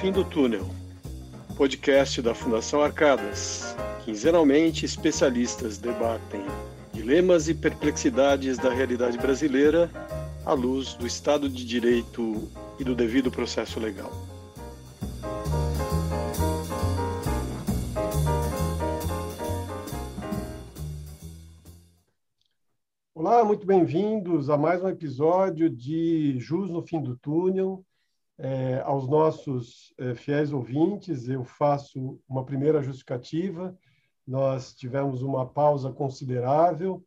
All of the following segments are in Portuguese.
fim do túnel. Podcast da Fundação Arcadas. Quinzenalmente, especialistas debatem dilemas e perplexidades da realidade brasileira à luz do Estado de Direito e do devido processo legal. Olá, muito bem-vindos a mais um episódio de Jus no Fim do Túnel. É, aos nossos é, fiéis ouvintes, eu faço uma primeira justificativa. Nós tivemos uma pausa considerável,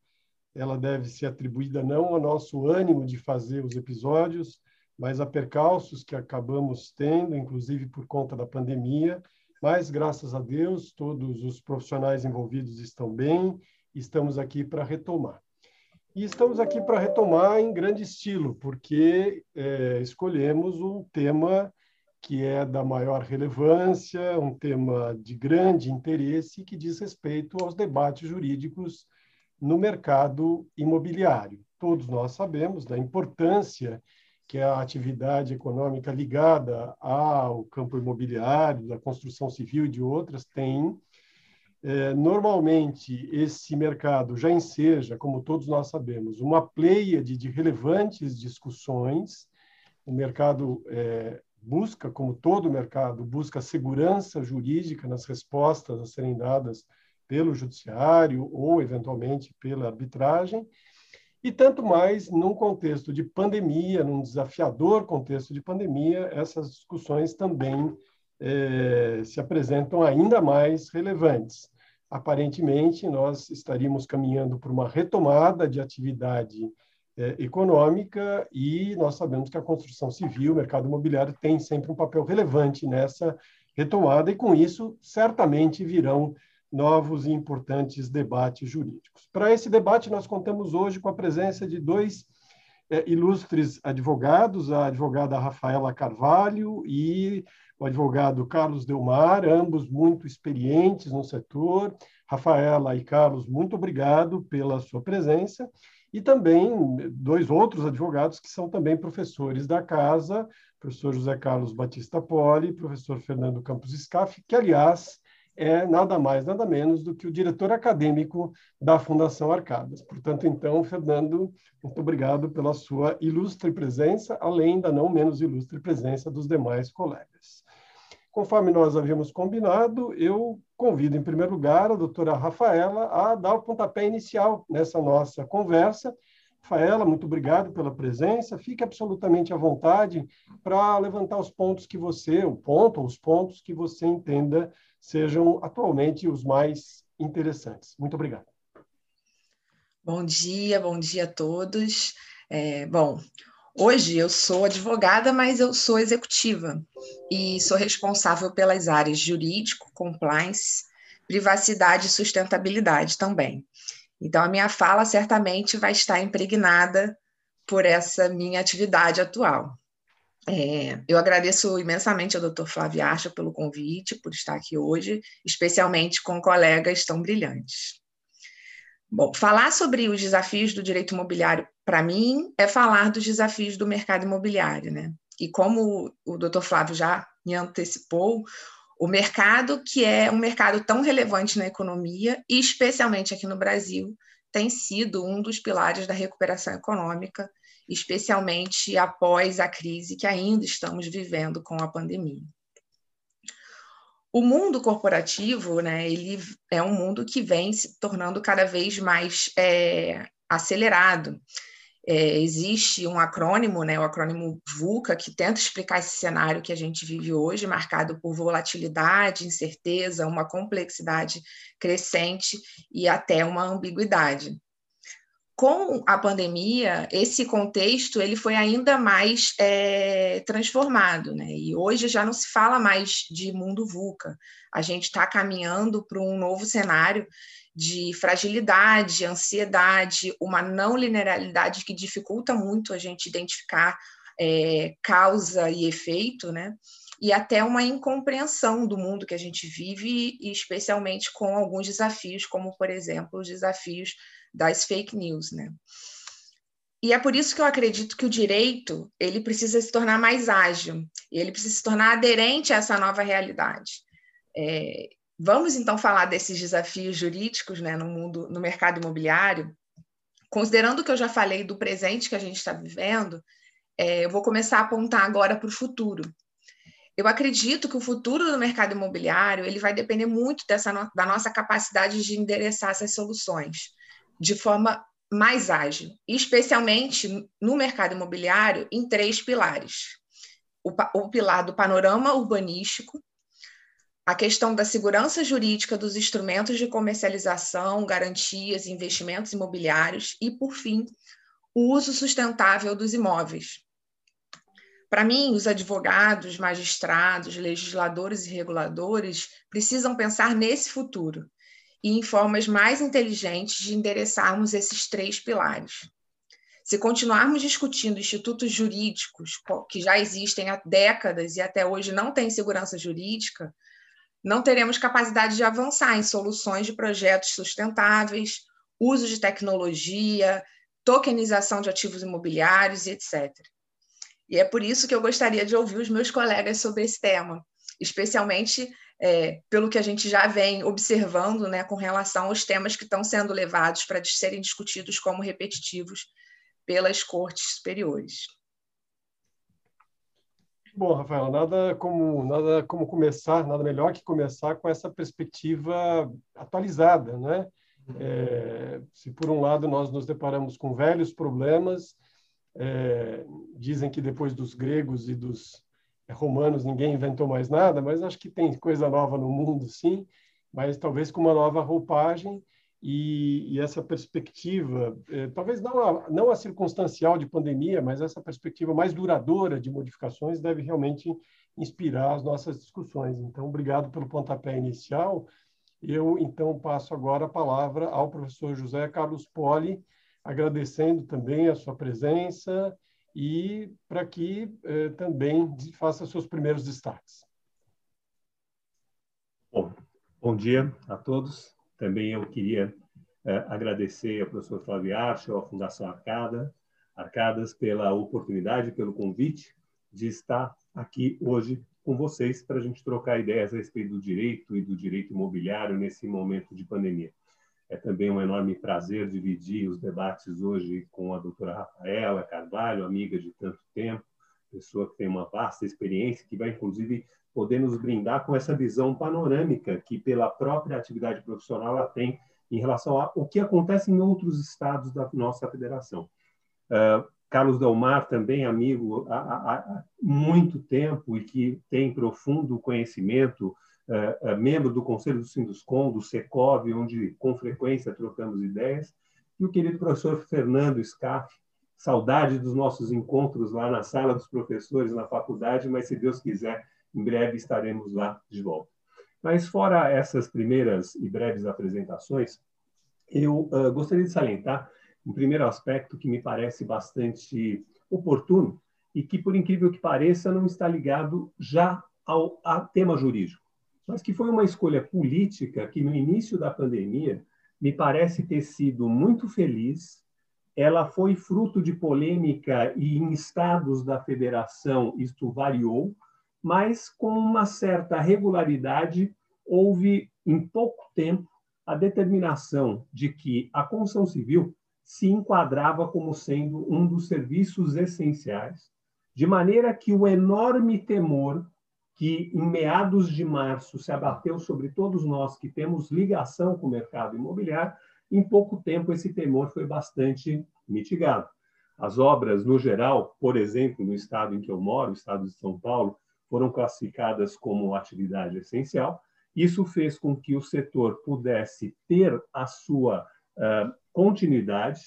ela deve ser atribuída não ao nosso ânimo de fazer os episódios, mas a percalços que acabamos tendo, inclusive por conta da pandemia. Mas, graças a Deus, todos os profissionais envolvidos estão bem estamos aqui para retomar. E estamos aqui para retomar em grande estilo, porque é, escolhemos um tema que é da maior relevância, um tema de grande interesse que diz respeito aos debates jurídicos no mercado imobiliário. Todos nós sabemos da importância que a atividade econômica ligada ao campo imobiliário, da construção civil e de outras tem normalmente, esse mercado já enseja, como todos nós sabemos, uma pleiade de relevantes discussões. O mercado é, busca, como todo mercado, busca segurança jurídica nas respostas a serem dadas pelo judiciário ou, eventualmente, pela arbitragem, e tanto mais num contexto de pandemia, num desafiador contexto de pandemia, essas discussões também é, se apresentam ainda mais relevantes aparentemente nós estaríamos caminhando para uma retomada de atividade é, econômica e nós sabemos que a construção civil, o mercado imobiliário tem sempre um papel relevante nessa retomada e com isso certamente virão novos e importantes debates jurídicos. Para esse debate nós contamos hoje com a presença de dois é, ilustres advogados, a advogada Rafaela Carvalho e o advogado Carlos Delmar, ambos muito experientes no setor. Rafaela e Carlos, muito obrigado pela sua presença. E também dois outros advogados que são também professores da casa, professor José Carlos Batista Poli professor Fernando Campos Scaff, que, aliás, é nada mais, nada menos do que o diretor acadêmico da Fundação Arcadas. Portanto, então, Fernando, muito obrigado pela sua ilustre presença, além da não menos ilustre presença dos demais colegas. Conforme nós havíamos combinado, eu convido, em primeiro lugar, a doutora Rafaela a dar o pontapé inicial nessa nossa conversa. Rafaela, muito obrigado pela presença. Fique absolutamente à vontade para levantar os pontos que você, o ponto ou os pontos que você entenda sejam atualmente os mais interessantes. Muito obrigado. Bom dia, bom dia a todos. É, bom, Hoje eu sou advogada, mas eu sou executiva e sou responsável pelas áreas jurídico, compliance, privacidade e sustentabilidade também. Então, a minha fala certamente vai estar impregnada por essa minha atividade atual. É, eu agradeço imensamente ao Dr. Flávio Archa pelo convite, por estar aqui hoje, especialmente com colegas tão brilhantes. Bom, falar sobre os desafios do direito imobiliário, para mim, é falar dos desafios do mercado imobiliário, né? E como o doutor Flávio já me antecipou, o mercado, que é um mercado tão relevante na economia, e especialmente aqui no Brasil, tem sido um dos pilares da recuperação econômica, especialmente após a crise que ainda estamos vivendo com a pandemia o mundo corporativo, né, ele é um mundo que vem se tornando cada vez mais é, acelerado. É, existe um acrônimo, né, o acrônimo VUCA, que tenta explicar esse cenário que a gente vive hoje, marcado por volatilidade, incerteza, uma complexidade crescente e até uma ambiguidade com a pandemia, esse contexto ele foi ainda mais é, transformado, né? E hoje já não se fala mais de mundo VUCA. A gente está caminhando para um novo cenário de fragilidade, ansiedade, uma não linearidade que dificulta muito a gente identificar é, causa e efeito, né? E até uma incompreensão do mundo que a gente vive, especialmente com alguns desafios, como, por exemplo, os desafios das fake news, né? E é por isso que eu acredito que o direito ele precisa se tornar mais ágil e ele precisa se tornar aderente a essa nova realidade. É, vamos então falar desses desafios jurídicos né, no mundo, no mercado imobiliário. Considerando que eu já falei do presente que a gente está vivendo, é, eu vou começar a apontar agora para o futuro. Eu acredito que o futuro do mercado imobiliário ele vai depender muito dessa da nossa capacidade de endereçar essas soluções de forma mais ágil, especialmente no mercado imobiliário, em três pilares: o, o pilar do panorama urbanístico, a questão da segurança jurídica dos instrumentos de comercialização, garantias, investimentos imobiliários e, por fim, o uso sustentável dos imóveis. Para mim, os advogados, magistrados, legisladores e reguladores precisam pensar nesse futuro e em formas mais inteligentes de endereçarmos esses três pilares. Se continuarmos discutindo institutos jurídicos que já existem há décadas e até hoje não têm segurança jurídica, não teremos capacidade de avançar em soluções de projetos sustentáveis, uso de tecnologia, tokenização de ativos imobiliários e etc. E é por isso que eu gostaria de ouvir os meus colegas sobre esse tema, especialmente é, pelo que a gente já vem observando né, com relação aos temas que estão sendo levados para serem discutidos como repetitivos pelas cortes superiores. Bom, Rafaela, nada como nada como começar, nada melhor que começar com essa perspectiva atualizada, né? É, se por um lado nós nos deparamos com velhos problemas, é, dizem que depois dos gregos e dos romanos ninguém inventou mais nada, mas acho que tem coisa nova no mundo, sim, mas talvez com uma nova roupagem e, e essa perspectiva, eh, talvez não a, não a circunstancial de pandemia, mas essa perspectiva mais duradoura de modificações deve realmente inspirar as nossas discussões. Então, obrigado pelo pontapé inicial. Eu, então, passo agora a palavra ao professor José Carlos Poli, agradecendo também a sua presença e para que eh, também faça seus primeiros destaques. Bom, bom dia a todos. Também eu queria eh, agradecer ao professor Flávio Archo, à Fundação Arcada, Arcadas pela oportunidade, pelo convite de estar aqui hoje com vocês para a gente trocar ideias a respeito do direito e do direito imobiliário nesse momento de pandemia. É também um enorme prazer dividir os debates hoje com a doutora Rafaela Carvalho, amiga de tanto tempo, pessoa que tem uma vasta experiência, que vai, inclusive, poder nos brindar com essa visão panorâmica que, pela própria atividade profissional, ela tem em relação ao que acontece em outros estados da nossa federação. Uh, Carlos Delmar, também amigo há, há, há, muito tempo e que tem profundo conhecimento é, membro do Conselho do Sinduscom, do SECOV, onde com frequência trocamos ideias, e o querido professor Fernando Scaff, saudade dos nossos encontros lá na sala dos professores na faculdade, mas se Deus quiser, em breve estaremos lá de volta. Mas fora essas primeiras e breves apresentações, eu uh, gostaria de salientar um primeiro aspecto que me parece bastante oportuno e que, por incrível que pareça, não está ligado já ao tema jurídico mas que foi uma escolha política que, no início da pandemia, me parece ter sido muito feliz. Ela foi fruto de polêmica e em estados da federação isto variou, mas com uma certa regularidade houve, em pouco tempo, a determinação de que a construção civil se enquadrava como sendo um dos serviços essenciais, de maneira que o enorme temor que em meados de março se abateu sobre todos nós que temos ligação com o mercado imobiliário, em pouco tempo esse temor foi bastante mitigado. As obras, no geral, por exemplo, no estado em que eu moro, o estado de São Paulo, foram classificadas como atividade essencial. Isso fez com que o setor pudesse ter a sua uh, continuidade,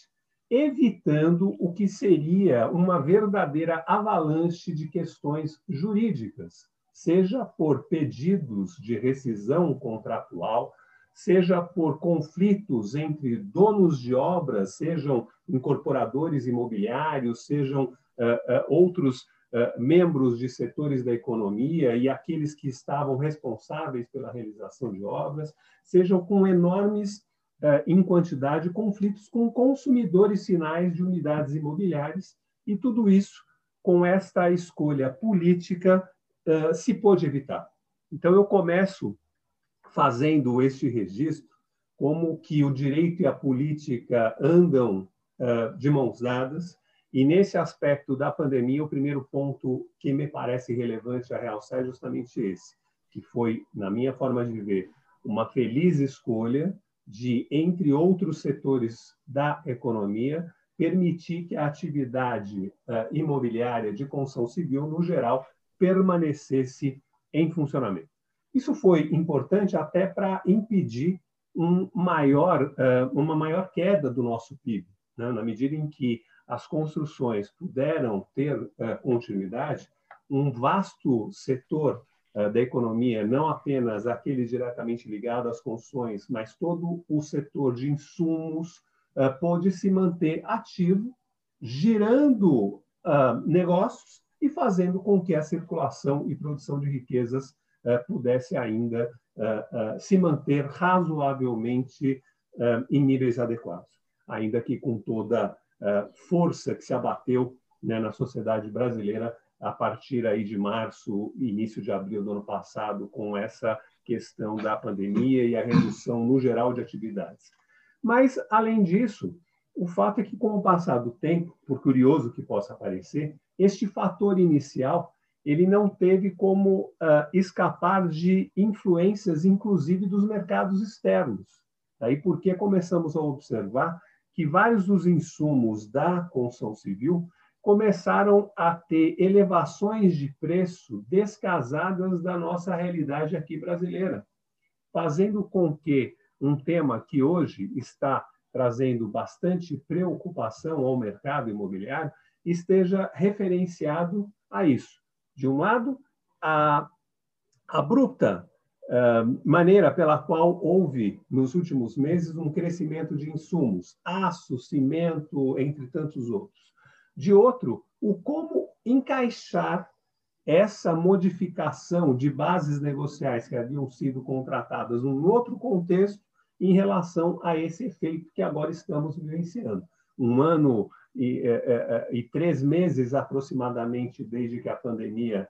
evitando o que seria uma verdadeira avalanche de questões jurídicas seja por pedidos de rescisão contratual, seja por conflitos entre donos de obras, sejam incorporadores imobiliários, sejam uh, uh, outros uh, membros de setores da economia e aqueles que estavam responsáveis pela realização de obras, sejam com enormes em quantidade, conflitos com consumidores finais de unidades imobiliárias, e tudo isso, com esta escolha política, se pôde evitar. Então, eu começo fazendo este registro como que o direito e a política andam de mãos dadas, e nesse aspecto da pandemia, o primeiro ponto que me parece relevante a realçar é justamente esse, que foi, na minha forma de ver, uma feliz escolha de, entre outros setores da economia, permitir que a atividade uh, imobiliária de construção civil, no geral, permanecesse em funcionamento. Isso foi importante até para impedir um maior, uh, uma maior queda do nosso PIB, né? na medida em que as construções puderam ter uh, continuidade, um vasto setor uh, da economia, não apenas aquele diretamente ligado às construções, mas todo o setor de insumos, pôde se manter ativo, girando negócios e fazendo com que a circulação e produção de riquezas pudesse ainda se manter razoavelmente em níveis adequados, ainda que com toda força que se abateu né, na sociedade brasileira a partir aí de março, início de abril do ano passado, com essa questão da pandemia e a redução no geral de atividades. Mas, além disso, o fato é que, com o passar do tempo, por curioso que possa parecer, este fator inicial ele não teve como uh, escapar de influências, inclusive dos mercados externos. Daí porque começamos a observar que vários dos insumos da construção civil começaram a ter elevações de preço descasadas da nossa realidade aqui brasileira, fazendo com que um tema que hoje está trazendo bastante preocupação ao mercado imobiliário esteja referenciado a isso. De um lado, a abrupta maneira pela qual houve, nos últimos meses, um crescimento de insumos, aço, cimento, entre tantos outros. De outro, o como encaixar essa modificação de bases negociais que haviam sido contratadas num outro contexto em relação a esse efeito que agora estamos vivenciando. Um ano e, e, e três meses aproximadamente desde que a pandemia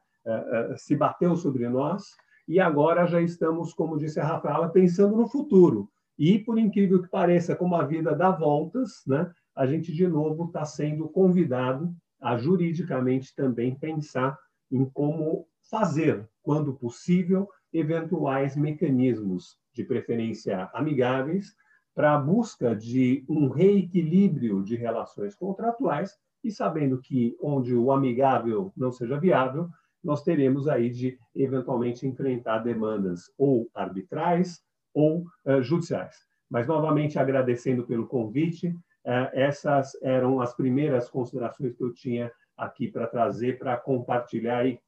se bateu sobre nós, e agora já estamos, como disse a Rafaela, pensando no futuro. E, por incrível que pareça, como a vida dá voltas, né, a gente, de novo, está sendo convidado a juridicamente também pensar em como fazer, quando possível, eventuais mecanismos, de preferência amigáveis, para a busca de um reequilíbrio de relações contratuais e sabendo que onde o amigável não seja viável, nós teremos aí de eventualmente enfrentar demandas ou arbitrais ou uh, judiciais. Mas novamente agradecendo pelo convite, uh, essas eram as primeiras considerações que eu tinha aqui para trazer, para compartilhar e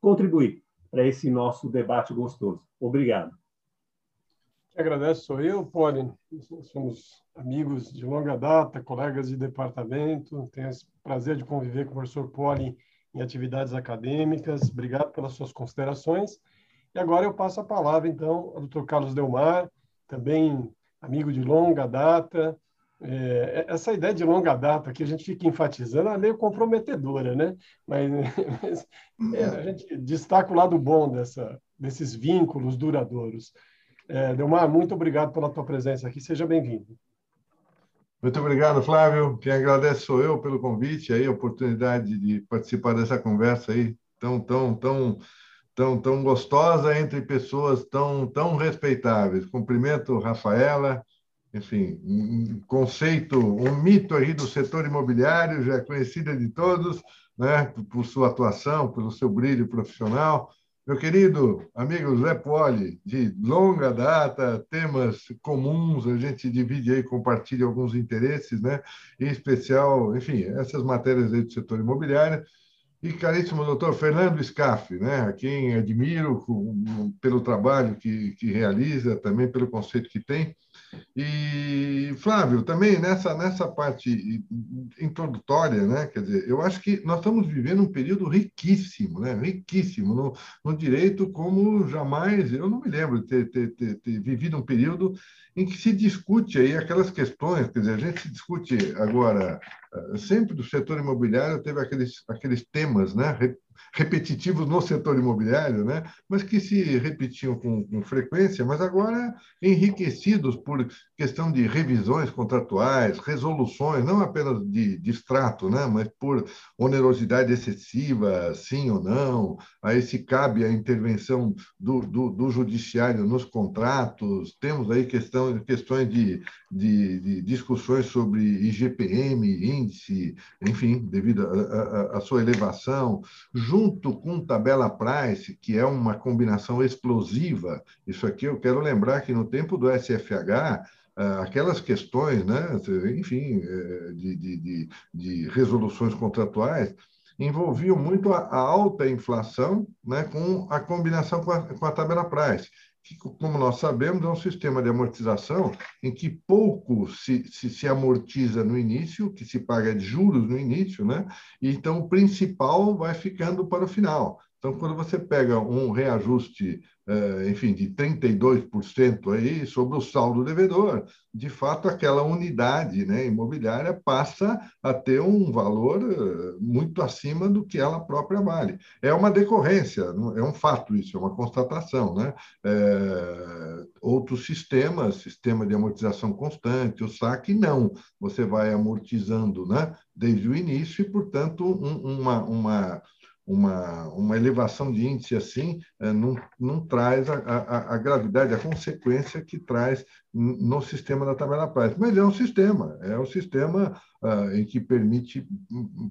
contribuir para esse nosso debate gostoso. Obrigado. Que agradeço sou eu, Poli. Somos amigos de longa data, colegas de departamento. Tenho o prazer de conviver com o professor Poli em atividades acadêmicas. Obrigado pelas suas considerações. E agora eu passo a palavra, então, ao Dr. Carlos Delmar, também amigo de longa data. É, essa ideia de longa data que a gente fica enfatizando é meio comprometedora, né? Mas, mas é, a gente destaca o lado bom dessa, desses vínculos duradouros. É, Delmar, muito obrigado pela tua presença aqui. Seja bem-vindo. Muito obrigado, Flávio. Quem agradece sou eu pelo convite, aí, a oportunidade de participar dessa conversa aí tão, tão, tão, tão, tão gostosa entre pessoas tão, tão respeitáveis. Cumprimento Rafaela, enfim, um conceito, um mito aí do setor imobiliário, já conhecida de todos, né, por sua atuação, pelo seu brilho profissional. Meu querido amigo Zé Poli, de longa data, temas comuns, a gente divide aí, compartilha alguns interesses, né? Em especial, enfim, essas matérias aí do setor imobiliário. E caríssimo doutor Fernando Scaff, né? a quem admiro pelo trabalho que, que realiza, também pelo conceito que tem. E, Flávio, também nessa, nessa parte introdutória, né? quer dizer, eu acho que nós estamos vivendo um período riquíssimo, né? riquíssimo no, no direito, como jamais, eu não me lembro de ter, ter, ter, ter, vivido um período em que se discute aí aquelas questões, quer dizer, a gente discute agora, eh, sempre do setor imobiliário teve aqueles, aqueles temas né? Repetitivos no setor imobiliário, né? mas que se repetiam com, com, frequência, mas agora enriquecidos por questão de revisões contratuais, resoluções, não apenas de, de extrato, né? mas por onerosidade excessiva, sim ou não, aí se cabe a intervenção do, do, do judiciário nos contratos, temos aí questão, questões de, de, de discussões sobre IGPM, índice, enfim, devido à sua elevação, junto com tabela price, que é uma combinação explosiva. Isso aqui eu quero lembrar que no tempo do SFH, ah, aquelas questões, né, enfim, eh, de, de, de resoluções contratuais, envolviam muito a, alta inflação né, com a combinação com a, com a tabela price que, como nós sabemos, é um sistema de amortização em que pouco se, se, se, amortiza no início, que se paga de juros no início, né? Então o principal vai ficando para o final. Então, quando você pega um reajuste enfim, de 32% aí sobre o saldo devedor, de fato aquela unidade né, imobiliária passa a ter um valor eh, muito acima do que ela própria vale. É uma decorrência, é um fato isso, é uma constatação. Né? É, outros sistemas, sistema de amortização constante, o saque, não. Você vai amortizando né, desde o início e, portanto, um, uma, uma uma, uma elevação de índice assim é, não, não traz a, a, a, gravidade, a consequência que traz no sistema da tabela price. Mas é um sistema, é um sistema uh, em que permite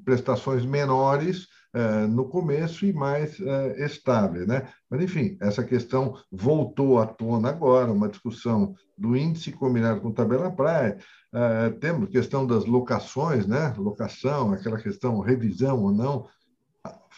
prestações menores uh, no começo e mais uh. Né? Mas, enfim, essa questão voltou à tona agora, uma discussão do índice combinado com tabela praia. Uh, temos questão das locações, né? locação, aquela questão revisão ou não,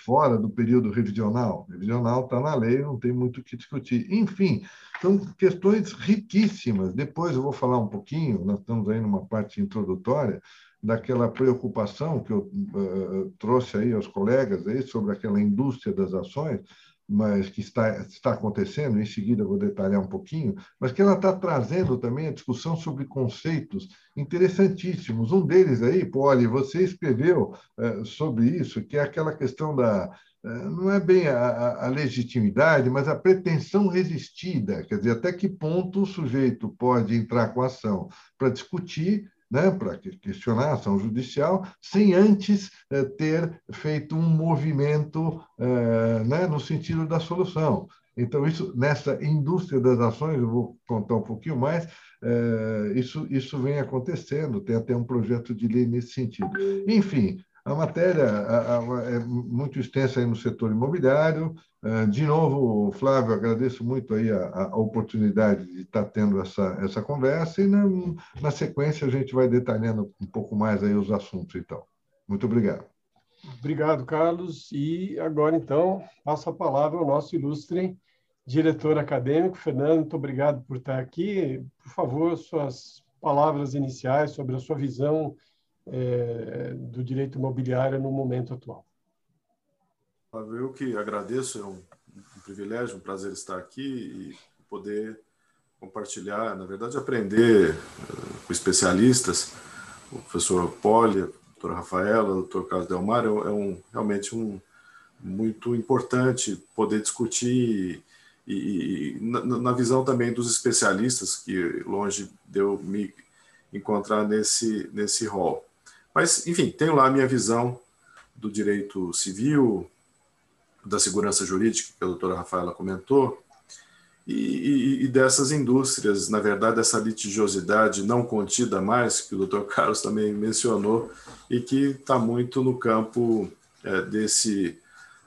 fora do período revisional. revisional está na lei, não tem muito o que discutir. Enfim, são questões riquíssimas. Depois eu vou falar um pouquinho, nós estamos aí numa parte introdutória, daquela preocupação que eu uh, trouxe aí aos colegas aí sobre aquela indústria das ações, mas que está, está acontecendo, em seguida vou detalhar um pouquinho, mas que ela está trazendo também a discussão sobre conceitos interessantíssimos. Um deles aí, Poli, você escreveu uh, sobre isso, que é aquela questão da. Uh, não é bem a, a, legitimidade, mas a pretensão resistida, quer dizer, até que ponto o sujeito pode entrar com ação para discutir né, para questionar a ação judicial, sem antes eh, ter feito um movimento eh, né, no sentido da solução. Então, isso nessa indústria das ações, eu vou contar um pouquinho mais, eh, isso, isso vem acontecendo, tem até um projeto de lei nesse sentido. Enfim, a matéria é muito extensa aí no setor imobiliário. É, de novo, Flávio, agradeço muito aí a, oportunidade de estar tendo essa, essa conversa e na, na sequência a gente vai detalhando um pouco mais aí os assuntos então. Muito obrigado. Obrigado, Carlos. E agora, então, passo a palavra ao nosso ilustre diretor acadêmico, Fernando. Muito obrigado por estar aqui. Por favor, suas palavras iniciais sobre a sua visão é, do direito imobiliário no momento atual. Eu que agradeço, é um, um privilégio, um prazer estar aqui e poder compartilhar, na verdade, aprender uh, com especialistas, o professor Poli, a doutora Rafaela, o doutor Carlos Delmar, é, é um, realmente um, muito importante poder discutir e, e na, na, visão também dos especialistas, que longe de eu me encontrar nesse, nesse rol. Mas, enfim, tenho lá a minha visão do direito civil, da segurança jurídica, que a doutora Rafaela comentou, e, e, e, dessas indústrias, na verdade, essa litigiosidade não contida mais, que o doutor Carlos também mencionou, e que está muito no campo é, desse,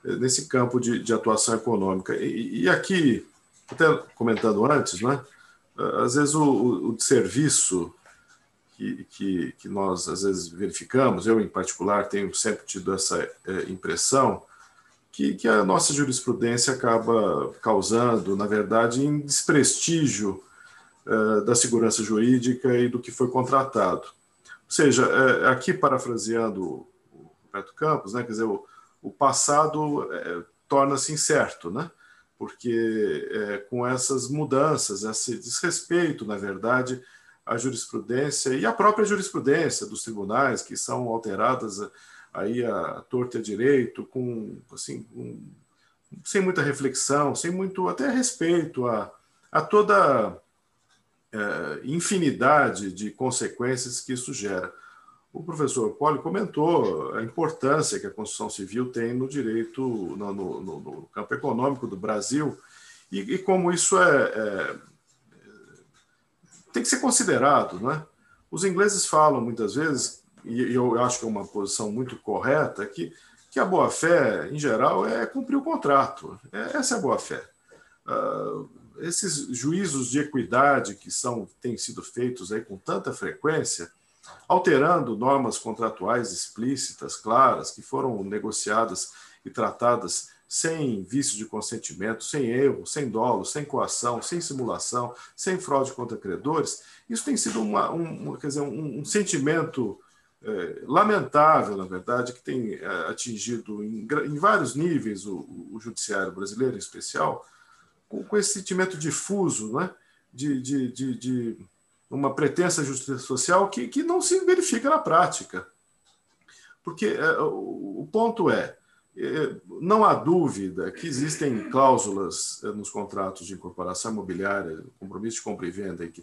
nesse campo de, de atuação econômica. E, e, aqui, até comentando antes, né, às vezes o, o serviço que, que, que, nós às vezes verificamos, eu em particular tenho sempre tido essa é, impressão, que, que a nossa jurisprudência acaba causando, na verdade, em desprestígio uh, da segurança jurídica e do que foi contratado. Ou seja, uh, aqui parafraseando o Roberto Campos, né, quer dizer, o, o passado torna-se incerto, né? porque com essas mudanças, esse desrespeito, na verdade, à jurisprudência e à própria jurisprudência dos tribunais, que são alteradas aí a torta direito, com assim, um, sem muita reflexão, sem muito até respeito a, a toda é, infinidade de consequências que isso gera. O professor Poli comentou a importância que a Constituição Civil tem no direito, no, no, no campo econômico do Brasil, e, e como isso é, é, tem que ser considerado. Não é? Os ingleses falam muitas vezes, e eu acho que é uma posição muito correta, que que a boa-fé, em geral, é cumprir o contrato. É, essa é a boa-fé. Uh, esses juízos de equidade que são têm sido feitos aí com tanta frequência, alterando normas contratuais explícitas, claras, que foram negociadas e tratadas sem vício de consentimento, sem erro, sem dolo, sem coação, sem simulação, sem fraude contra credores, isso tem sido uma, um, quer dizer, um, um sentimento é, lamentável, na verdade, que tem é, atingido em, em vários níveis o, o, judiciário brasileiro, em especial, com, com esse sentimento difuso né, de, de, de, de, uma pretensa justiça social que, que não se verifica na prática. Porque é, o, o ponto é, é, não há dúvida que existem cláusulas é, nos contratos de incorporação imobiliária, compromisso de compra e venda e que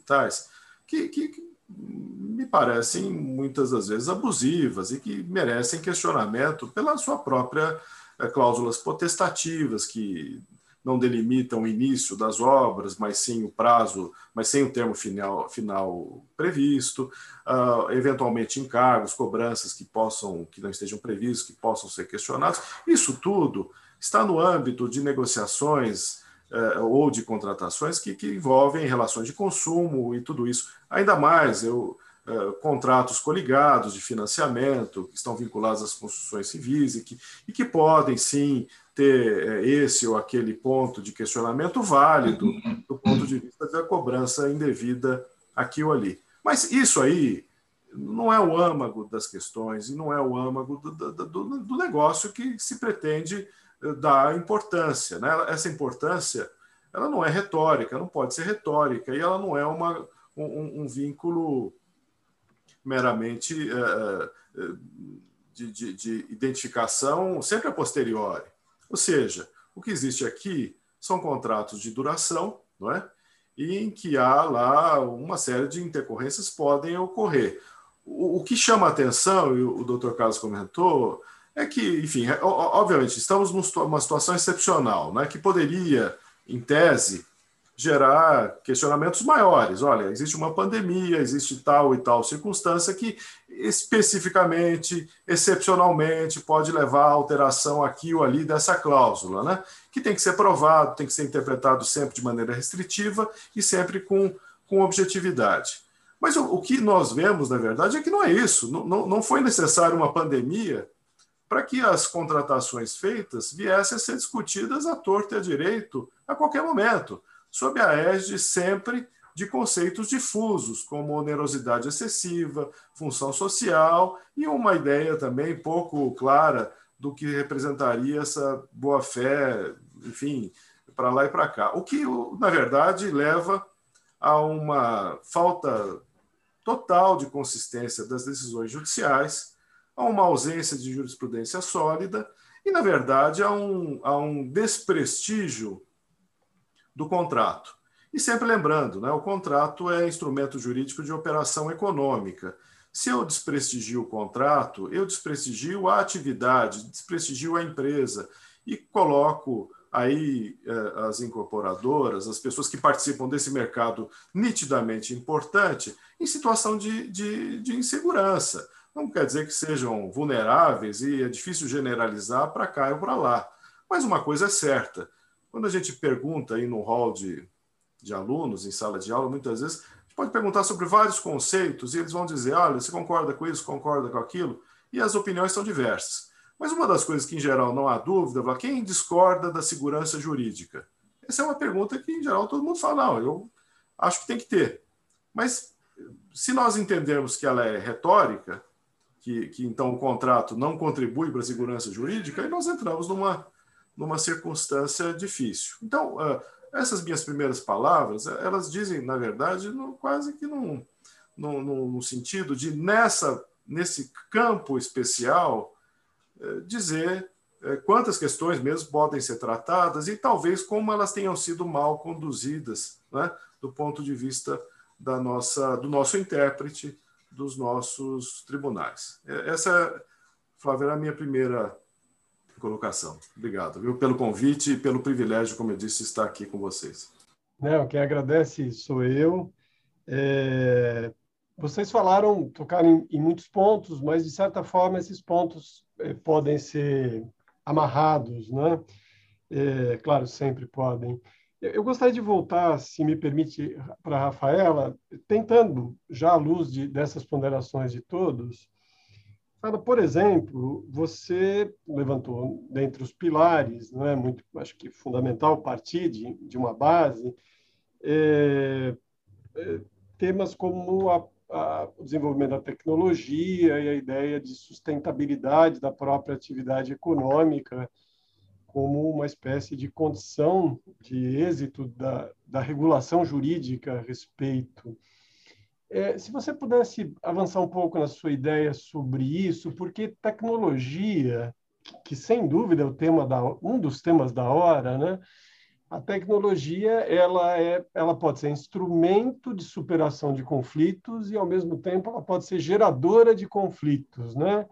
que, que me parecem muitas das vezes abusivas e que merecem questionamento pela sua própria é, cláusulas potestativas que não delimitam o início das obras, mas sim o prazo, mas sem o termo final, final previsto, uh, eventualmente encargos, cobranças que possam, que não estejam previstos, que possam ser questionados. Isso tudo está no âmbito de negociações uh, ou de contratações que, que envolvem relações de consumo e tudo isso. Ainda mais, eu Uh, contratos coligados de financiamento, que estão vinculados às construções civis e que, e que podem, sim, ter uh, esse ou aquele ponto de questionamento válido do ponto de vista da cobrança indevida aqui ou ali. Mas isso aí não é o âmago das questões e não é o âmago do, do, do, do negócio que se pretende eh, dar importância. Né? Essa importância ela não é retórica, não pode ser retórica, e ela não é uma, um, um vínculo meramente uh, de, de, de, identificação sempre a posteriori. Ou seja, o que existe aqui são contratos de duração, não é? E em que há lá uma série de intercorrências podem ocorrer. O, o que chama atenção, e o, Dr. Carlos comentou, é que, enfim, é, obviamente, estamos numa situação excepcional, né, que poderia, em tese, gerar questionamentos maiores. Olha, existe uma pandemia, existe tal e tal circunstância que especificamente, excepcionalmente, pode levar a alteração aqui ou ali dessa cláusula, né? que tem que ser provado, tem que ser interpretado sempre de maneira restritiva e sempre com, com objetividade. Mas o, o que nós vemos, na verdade, é que não é isso. Não, não, não foi necessário uma pandemia para que as contratações feitas viessem a ser discutidas à torta e à direito a qualquer momento sob a égide sempre de conceitos difusos, como onerosidade excessiva, função social e uma ideia também pouco clara do que representaria essa boa-fé, enfim, para lá e para cá. O que, na verdade, leva a uma falta total de consistência das decisões judiciais, a uma ausência de jurisprudência sólida e, na verdade, a um, a um desprestígio do contrato. E sempre lembrando, né, o contrato é instrumento jurídico de operação econômica. Se eu desprestigio o contrato, eu desprestigio a atividade, desprestigio a empresa e coloco aí eh, as incorporadoras, as pessoas que participam desse mercado nitidamente importante, em situação de, de, de insegurança. Não quer dizer que sejam vulneráveis e é difícil generalizar para cá ou para lá. Mas uma coisa é certa: quando a gente pergunta aí no hall de, de alunos, em sala de aula, muitas vezes, a gente pode perguntar sobre vários conceitos e eles vão dizer: olha, você concorda com isso, concorda com aquilo? E as opiniões são diversas. Mas uma das coisas que, em geral, não há dúvida é quem discorda da segurança jurídica? Essa é uma pergunta que, em geral, todo mundo fala: não, eu, acho que tem que ter. Mas se nós entendermos que ela é retórica, que, que então o contrato não contribui para a segurança jurídica, aí nós entramos numa, numa circunstância difícil. Então, uh, essas minhas primeiras palavras, elas dizem, na verdade, no, quase que num, no, no, sentido de, nessa, nesse campo especial, uh, dizer uh, quantas questões mesmo podem ser tratadas e talvez como elas tenham sido mal conduzidas, né, do ponto de vista da nossa, do nosso intérprete, dos nossos tribunais. Essa, Flávia, era a minha primeira colocação. Obrigado viu, pelo convite e pelo privilégio, como eu disse, estar aqui com vocês. Não, quem agradece sou eu. É, vocês falaram, tocaram em, em, muitos pontos, mas de certa forma esses pontos é, podem ser amarrados, né? É, claro, sempre podem. Eu gostaria de voltar, se me permite, para a Rafaela, tentando, já à luz de, dessas ponderações de todos, Fala, por exemplo, você levantou dentre os pilares, não é muito, acho que fundamental partir de, de uma base, é, é, temas como a, a, o desenvolvimento da tecnologia e a ideia de sustentabilidade da própria atividade econômica, como uma espécie de condição de êxito da, da regulação jurídica a respeito. É, se você pudesse avançar um pouco na sua ideia sobre isso, porque tecnologia, que, sem dúvida é o tema da, um dos temas da hora, né? A tecnologia ela é, ela pode ser instrumento de superação de conflitos e ao mesmo tempo ela pode ser geradora de conflitos, né?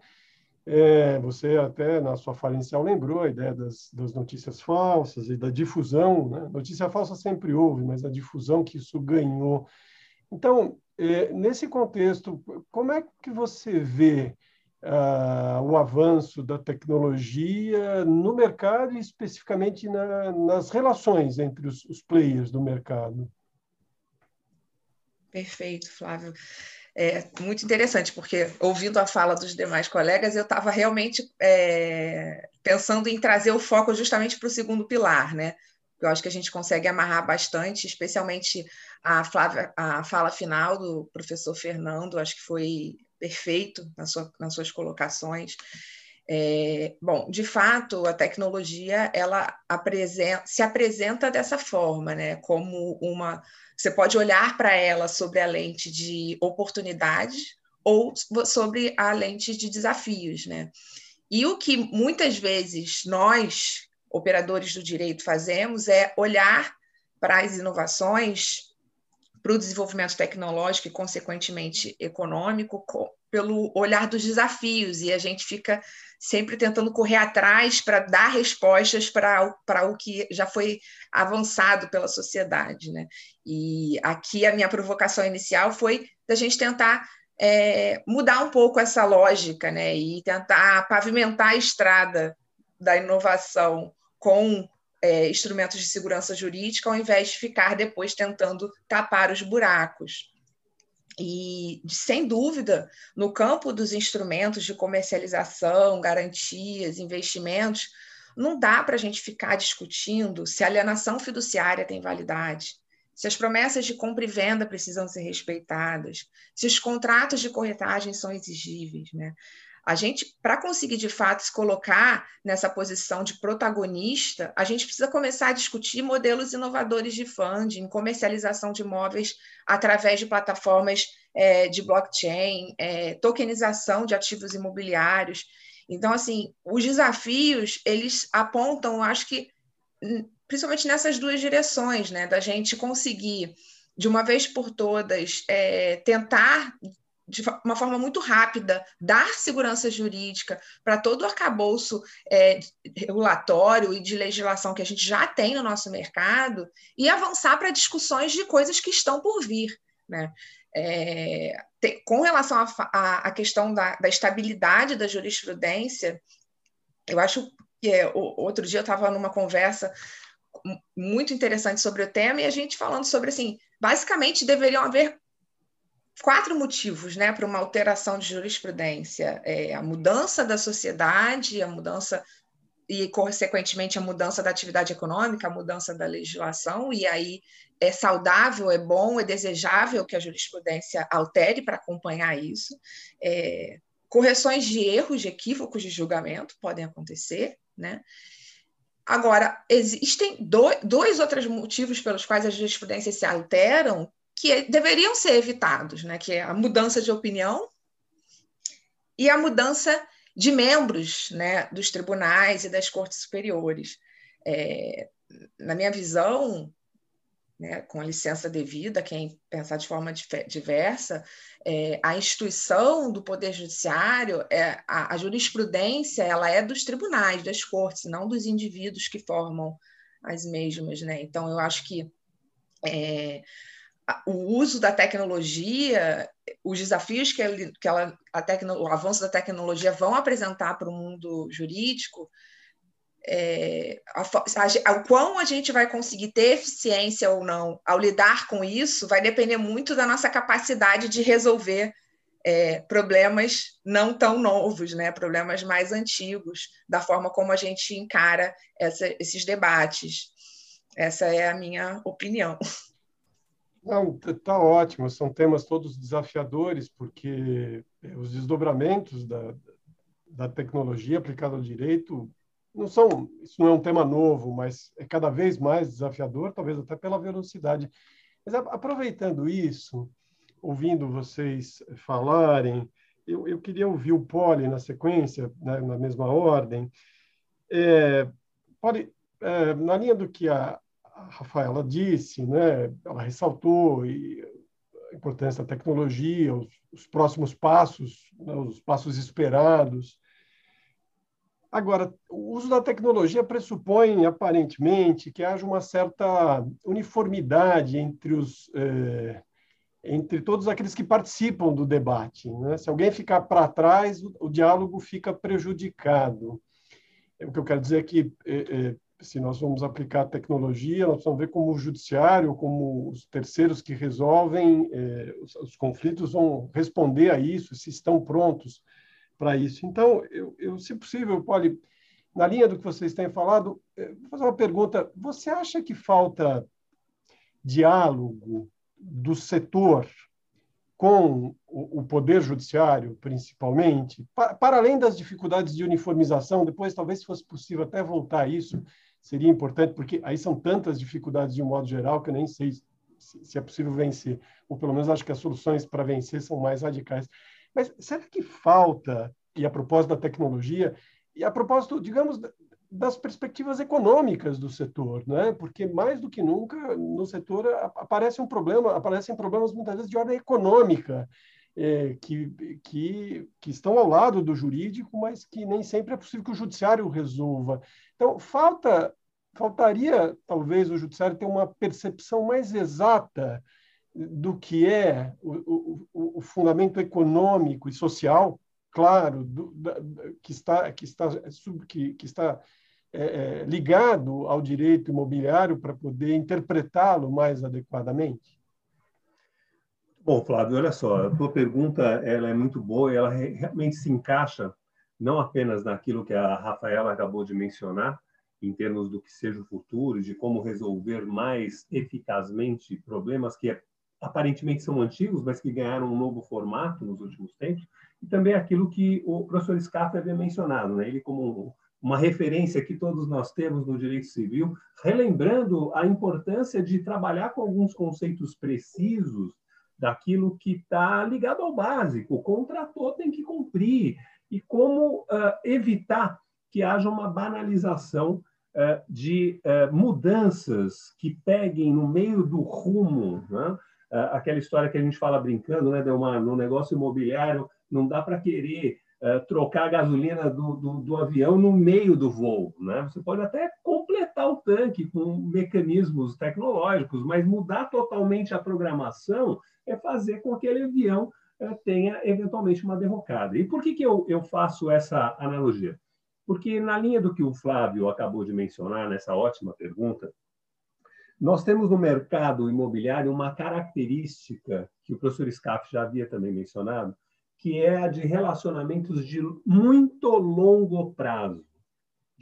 É, você até na sua fala inicial lembrou a ideia das, das notícias falsas e da difusão. Né? Notícia falsa sempre houve, mas a difusão que isso ganhou. Então, nesse contexto, como é que você vê uh, o avanço da tecnologia no mercado e especificamente na, nas relações entre os, os players do mercado? Perfeito, Flávio. É muito interessante, porque ouvindo a fala dos demais colegas, eu estava realmente é, pensando em trazer o foco justamente para o segundo pilar, né? Eu acho que a gente consegue amarrar bastante, especialmente a, Flávia, a fala final do professor Fernando, acho que foi perfeito na sua, nas suas colocações. É, bom, de fato, a tecnologia ela apresenta, se apresenta dessa forma, né? Como uma você pode olhar para ela sobre a lente de oportunidades ou sobre a lente de desafios, né? E o que muitas vezes nós, operadores do direito, fazemos é olhar para as inovações, para o desenvolvimento tecnológico e, consequentemente, econômico, pelo olhar dos desafios, e a gente fica sempre tentando correr atrás para dar respostas para o que já foi avançado pela sociedade. Né? E aqui a minha provocação inicial foi da gente tentar é, mudar um pouco essa lógica né? e tentar pavimentar a estrada da inovação com é, instrumentos de segurança jurídica, ao invés de ficar depois tentando tapar os buracos. E, sem dúvida, no campo dos instrumentos de comercialização, garantias, investimentos, não dá para a gente ficar discutindo se a alienação fiduciária tem validade, se as promessas de compra e venda precisam ser respeitadas, se os contratos de corretagem são exigíveis. Né? A gente, para conseguir de fato se colocar nessa posição de protagonista, a gente precisa começar a discutir modelos inovadores de funding, comercialização de imóveis através de plataformas é, de blockchain, é, tokenização de ativos imobiliários. Então, assim, os desafios eles apontam, acho que principalmente nessas duas direções, né, da gente conseguir de uma vez por todas é, tentar de uma forma muito rápida, dar segurança jurídica para todo o arcabouço é, regulatório e de legislação que a gente já tem no nosso mercado e avançar para discussões de coisas que estão por vir. Né? É, tem, com relação à questão da, da, estabilidade da jurisprudência, eu acho que é, o, outro dia eu estava numa conversa muito interessante sobre o tema e a gente falando sobre assim, basicamente deveriam haver quatro motivos né, para uma alteração de jurisprudência: é a mudança da sociedade, a mudança e, consequentemente, a mudança da atividade econômica, a mudança da legislação, e aí é saudável, é bom, é desejável que a jurisprudência altere para acompanhar isso. É, correções de erros, de equívocos de julgamento podem acontecer, né? Agora, existem dois, dois outros motivos pelos quais as jurisprudências se alteram que deveriam ser evitados, né? que é a mudança de opinião e a mudança de membros né, dos tribunais e das cortes superiores. É, na minha visão, né, com a licença devida, quem pensar de forma diversa, é, a instituição do Poder Judiciário, é, a, a, jurisprudência, ela é dos tribunais, das cortes, não dos indivíduos que formam as mesmas. Né? Então, eu acho que é, o uso da tecnologia, os desafios que, ele, que ela, a tecno, o avanço da tecnologia vão apresentar para o mundo jurídico, é, a, a, o quão a gente vai conseguir ter eficiência ou não ao lidar com isso vai depender muito da nossa capacidade de resolver é, problemas não tão novos, né? problemas mais antigos, da forma como a gente encara essa, esses debates. Essa é a minha opinião. Não, tá ótimo. São temas todos desafiadores, porque eh, os desdobramentos da, da tecnologia aplicada ao direito não são. Isso não é um tema novo, mas é cada vez mais desafiador, talvez até pela velocidade. Mas aproveitando isso, ouvindo vocês falarem, eu, eu queria ouvir o Poli na sequência, né, na mesma ordem. É, Poli, é, na linha do que a, a Rafaela disse, né, ela ressaltou a importância da tecnologia, os, os próximos passos, né, os passos esperados. Agora, o uso da tecnologia pressupõe, aparentemente, que haja uma certa uniformidade entre os eh, entre todos aqueles que participam do debate. Né? Se alguém ficar para trás, o, o, diálogo fica prejudicado. O que eu quero dizer é que eh, eh, se nós vamos aplicar tecnologia, nós vamos ver como o judiciário, como os terceiros que resolvem eh, os, os, conflitos vão responder a isso, se estão prontos para isso. Então, eu, eu, se possível, pode, na linha do que vocês têm falado, eh, vou fazer uma pergunta. Você acha que falta diálogo do setor com o poder judiciário, principalmente, para, além das dificuldades de uniformização, depois talvez se fosse possível até voltar a isso, seria importante, porque aí são tantas dificuldades de um modo geral que eu nem sei se, é possível vencer, ou pelo menos acho que as soluções para vencer são mais radicais. Mas será que falta, e a propósito da tecnologia, e a propósito, digamos, das perspectivas econômicas do setor, né? Porque mais do que nunca no setor aparece um problema, aparecem problemas muitas vezes de ordem econômica é, que, que, que estão ao lado do jurídico, mas que nem sempre é possível que o judiciário resolva. Então, falta, faltaria, talvez, o judiciário ter uma percepção mais exata do que é o, o, o fundamento econômico e social, claro, do, da, que está, que está, que, que está é, é ligado ao direito imobiliário para poder interpretá-lo mais adequadamente? Bom, Flávio, olha só, a tua pergunta ela é muito boa e ela realmente se encaixa não apenas naquilo que a Rafaela acabou de mencionar, em termos do que seja o futuro, de como resolver mais eficazmente problemas que aparentemente são antigos, mas que ganharam um novo formato nos últimos tempos, e também aquilo que o professor Scarpa havia mencionado, né? ele como uma referência que todos nós temos no direito civil, relembrando a importância de trabalhar com alguns conceitos precisos daquilo que está ligado ao básico. O contrator tem que cumprir. E como uh, evitar que haja uma banalização uh, de uh, mudanças que peguem no meio do rumo. Né? aquela história que a gente fala brincando, né, de uma, no negócio imobiliário, não dá para querer trocar a gasolina do, do, do, avião no meio do voo. Né? Você pode até completar o tanque com mecanismos tecnológicos, mas mudar totalmente a programação é fazer com que aquele avião eh, tenha eventualmente uma derrocada. E por que, que eu, eu faço essa analogia? Porque, na linha do que o Flávio acabou de mencionar, nessa ótima pergunta, nós temos no mercado imobiliário uma característica que o professor Scaff já havia também mencionado, que é a de relacionamentos de muito longo prazo,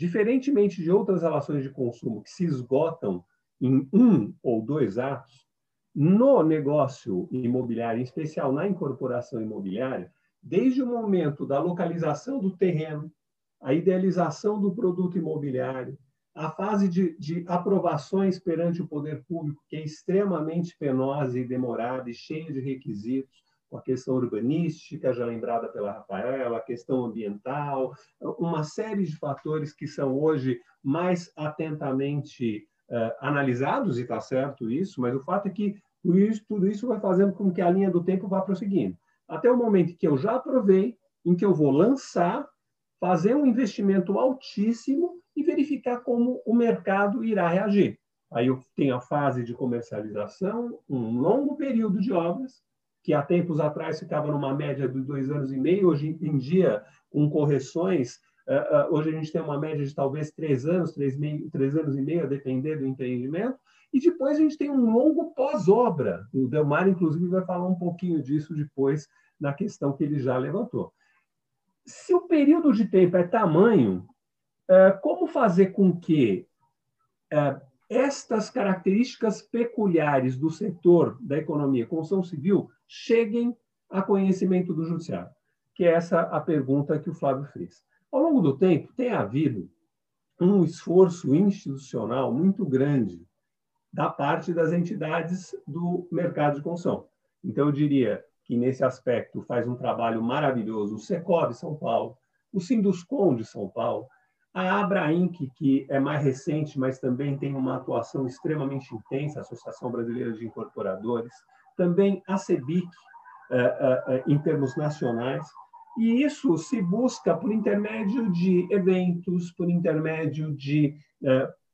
Diferentemente de outras relações de consumo que se esgotam em um ou dois atos, no negócio imobiliário, em especial na incorporação imobiliária, desde o momento da localização do terreno, a idealização do produto imobiliário, a fase de, de, aprovações perante o poder público, que é extremamente penosa e demorada e cheia de requisitos, com a questão urbanística, já lembrada pela Rafaela, a questão ambiental, uma série de fatores que são hoje mais atentamente uh, analisados, e está certo isso, mas o fato é que isso, tudo isso vai fazendo com que a linha do tempo vá prosseguindo. Até o momento que eu já aprovei, em que eu vou lançar, fazer um investimento altíssimo e verificar como o mercado irá reagir. Aí eu tenho a fase de comercialização, um longo período de obras, que há tempos atrás ficava numa média de dois anos e meio, hoje em dia, com correções, hoje a gente tem uma média de talvez três anos, três, meio, três anos e meio, a depender do empreendimento, e depois a gente tem um longo pós-obra. O Delmar, inclusive, vai falar um pouquinho disso depois na questão que ele já levantou. Se o período de tempo é tamanho, é, como fazer com que é, estas características peculiares do setor da economia, construção civil, cheguem a conhecimento do judiciário? Que é essa a pergunta que o Flávio fez. Ao longo do tempo, tem havido um esforço institucional muito grande da parte das entidades do mercado de construção. Então, eu diria que, nesse aspecto, faz um trabalho maravilhoso o Secov São Paulo, o Sinduscom de São Paulo, a Abrainc, que é mais recente, mas também tem uma atuação extremamente intensa, a Associação Brasileira de Incorporadores, também a CEBIC, eh, eh, eh, em termos nacionais, e isso se busca por intermédio de eventos, por intermédio de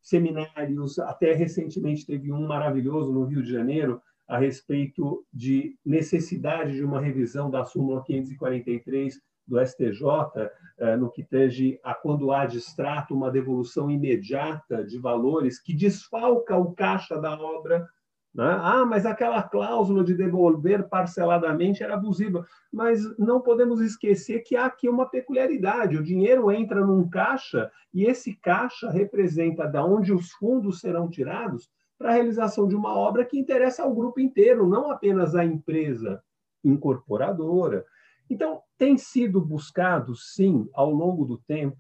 seminários, até recentemente teve um maravilhoso no Rio de Janeiro, a respeito de necessidade de uma revisão da súmula 543 do STJ, eh, no que tange a quando há distrato uma devolução imediata de valores que desfalca o caixa da obra. Né? Ah, mas aquela cláusula de devolver parceladamente era abusiva. Mas não podemos esquecer que há aqui uma peculiaridade: o dinheiro entra num caixa e esse caixa representa de onde os fundos serão tirados para a realização de uma obra que interessa ao grupo inteiro, não apenas à empresa incorporadora. Então, tem sido buscado, sim, ao longo do tempo,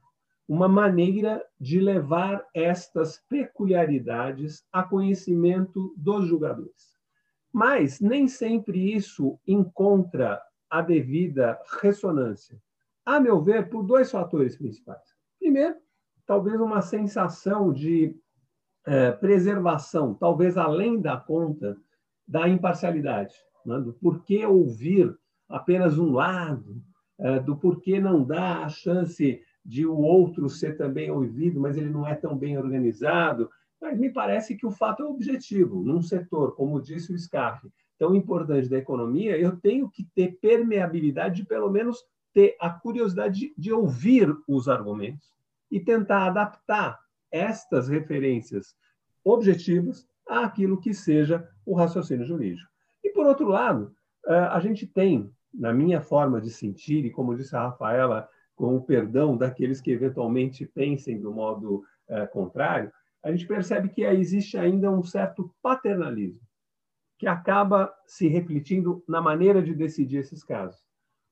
uma maneira de levar estas peculiaridades a conhecimento dos julgadores. Mas nem sempre isso encontra a devida ressonância. A meu ver, por dois fatores principais. Primeiro, talvez uma sensação de é, preservação, talvez além da conta, da imparcialidade, né? do porquê ouvir apenas um lado, é, do porquê não dar a chance de o outro ser também ouvido, mas ele não é tão bem organizado. Mas me parece que o fato é objetivo. Num setor, como disse o Scarfe, tão importante da economia, eu tenho que ter permeabilidade de, pelo menos, ter a curiosidade de, de ouvir os argumentos e tentar adaptar estas referências objetivas àquilo que seja o raciocínio jurídico. E, por outro lado, eh, a gente tem na minha forma de sentir, e como disse a Rafaela, com o perdão daqueles que eventualmente pensem do modo é, contrário, a gente percebe que existe ainda um certo paternalismo que acaba se refletindo na maneira de decidir esses casos.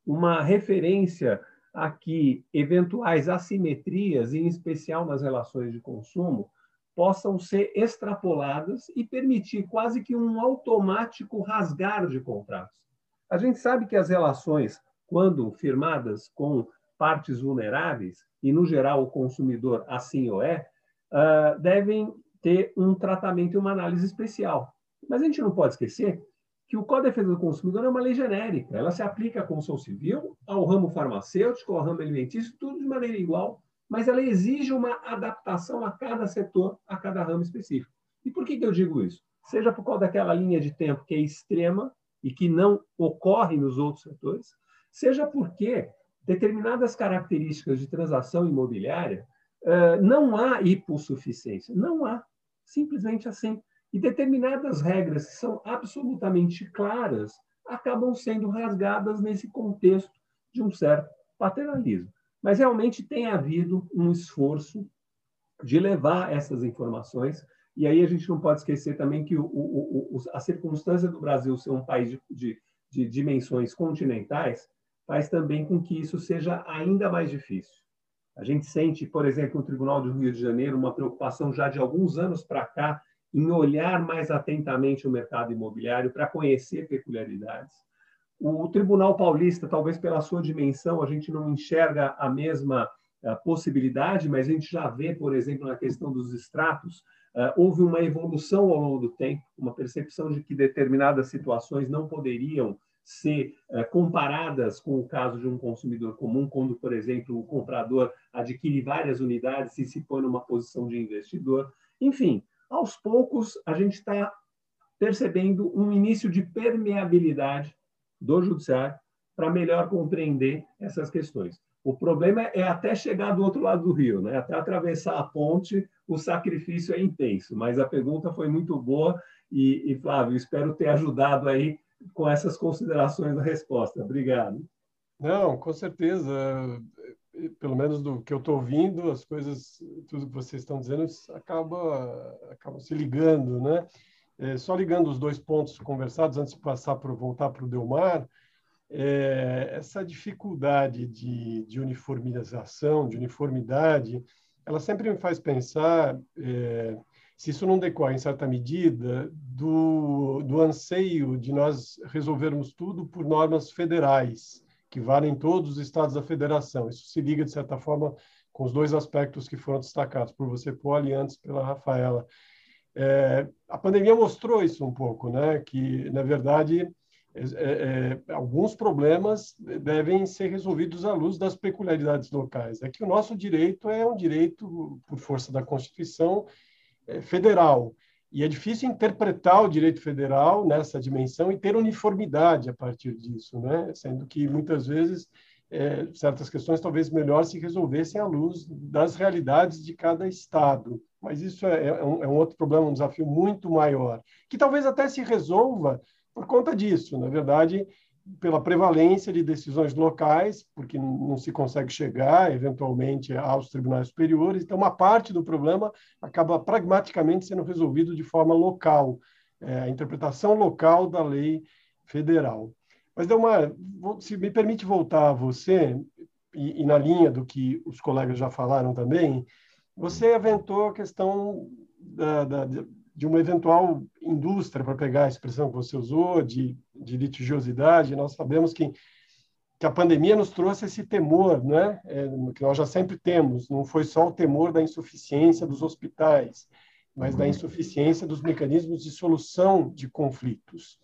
Uma referência a que eventuais assimetrias, em especial nas relações de consumo, possam ser extrapoladas e permitir quase que um automático rasgar de contratos. A gente sabe que as relações, quando firmadas com partes vulneráveis, e no geral o consumidor assim o é, uh, devem ter um tratamento e uma análise especial. Mas a gente não pode esquecer que o Código de Defesa do Consumidor é uma lei genérica. Ela se aplica à construção civil, ao ramo farmacêutico, ao ramo alimentício, tudo de maneira igual, mas ela exige uma adaptação a cada setor, a cada ramo específico. E por que, que eu digo isso? Seja por causa daquela linha de tempo que é extrema e que não ocorre nos outros setores, seja porque determinadas características de transação imobiliária uh, não há hipossuficiência, não há, simplesmente assim. E determinadas regras que são absolutamente claras acabam sendo rasgadas nesse contexto de um certo paternalismo. Mas realmente tem havido um esforço de levar essas informações. E aí a gente não pode esquecer também que o, o, o, a circunstância do Brasil ser um país de, de, de dimensões continentais faz também com que isso seja ainda mais difícil. A gente sente, por exemplo, no Tribunal do Rio de Janeiro, uma preocupação já de alguns anos para cá em olhar mais atentamente o mercado imobiliário para conhecer peculiaridades. O Tribunal Paulista, talvez pela sua dimensão, a gente não enxerga a mesma uh, possibilidade, mas a gente já vê, por exemplo, na questão dos extratos, uh, houve uma evolução ao longo do tempo, uma percepção de que determinadas situações não poderiam ser uh, comparadas com o caso de um consumidor comum, quando, por exemplo, o comprador adquire várias unidades e se põe numa posição de investidor. Enfim, aos poucos, a gente está percebendo um início de permeabilidade do judiciário para melhor compreender essas questões. O problema é até chegar do outro lado do rio, né? até atravessar a ponte, o sacrifício é intenso. Mas a pergunta foi muito boa e, e Flávio, espero ter ajudado aí com essas considerações na resposta. Obrigado. Não, com certeza. Pelo menos do que eu estou ouvindo, as coisas, tudo que vocês estão dizendo, acaba, acabam se ligando, né? É, só ligando os dois pontos conversados antes de passar para voltar para o Delmar, é, essa dificuldade de, de, uniformização, de uniformidade, ela sempre me faz pensar é, se isso não decorre, em certa medida, do, do anseio de nós resolvermos tudo por normas federais, que valem em todos os estados da federação. Isso se liga, de certa forma, com os dois aspectos que foram destacados por você, e antes pela Rafaela. É, a pandemia mostrou isso um pouco, né? que, na verdade, é, é, é, alguns problemas devem ser resolvidos à luz das peculiaridades locais. É que o nosso direito é um direito, por força da Constituição, federal. E é difícil interpretar o direito federal nessa dimensão e ter uniformidade a partir disso, né? sendo que muitas vezes é, certas questões talvez melhor se resolvessem à luz das realidades de cada estado mas isso é, é, um, é, um, outro problema, um desafio muito maior, que talvez até se resolva por conta disso, na verdade, pela prevalência de decisões locais, porque não se consegue chegar, eventualmente, aos tribunais superiores, então uma parte do problema acaba pragmaticamente sendo resolvido de forma local, é, a interpretação local da lei federal. Mas, Delmar, se me permite voltar a você, e, e na linha do que os colegas já falaram também, você aventou a questão da, da, de uma eventual indústria, para pegar a expressão que você usou, de, de litigiosidade. Nós sabemos que, que a pandemia nos trouxe esse temor, né? É, que nós já sempre temos. Não foi só o temor da insuficiência dos hospitais, mas da insuficiência dos mecanismos de solução de conflitos.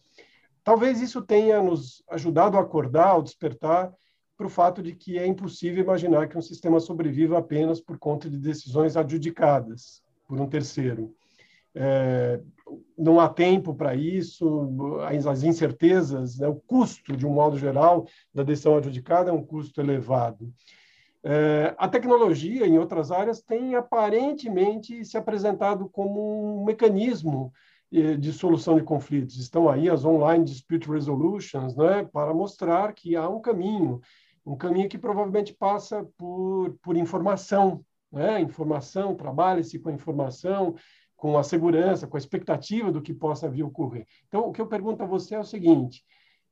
Talvez isso tenha nos ajudado a acordar, ao despertar para o fato de que é impossível imaginar que um sistema sobreviva apenas por conta de decisões adjudicadas por um terceiro. É, não há tempo para isso, as incertezas, né, o custo, de um modo geral, da decisão adjudicada é um custo elevado. É, a tecnologia, em outras áreas, tem aparentemente se apresentado como um mecanismo é, de solução de conflitos. Estão aí as online dispute resolutions, né, para mostrar que há um caminho um caminho que provavelmente passa por, por informação, né? informação, trabalha-se com a informação, com a segurança, com a expectativa do que possa vir a ocorrer. Então, o que eu pergunto a você é o seguinte,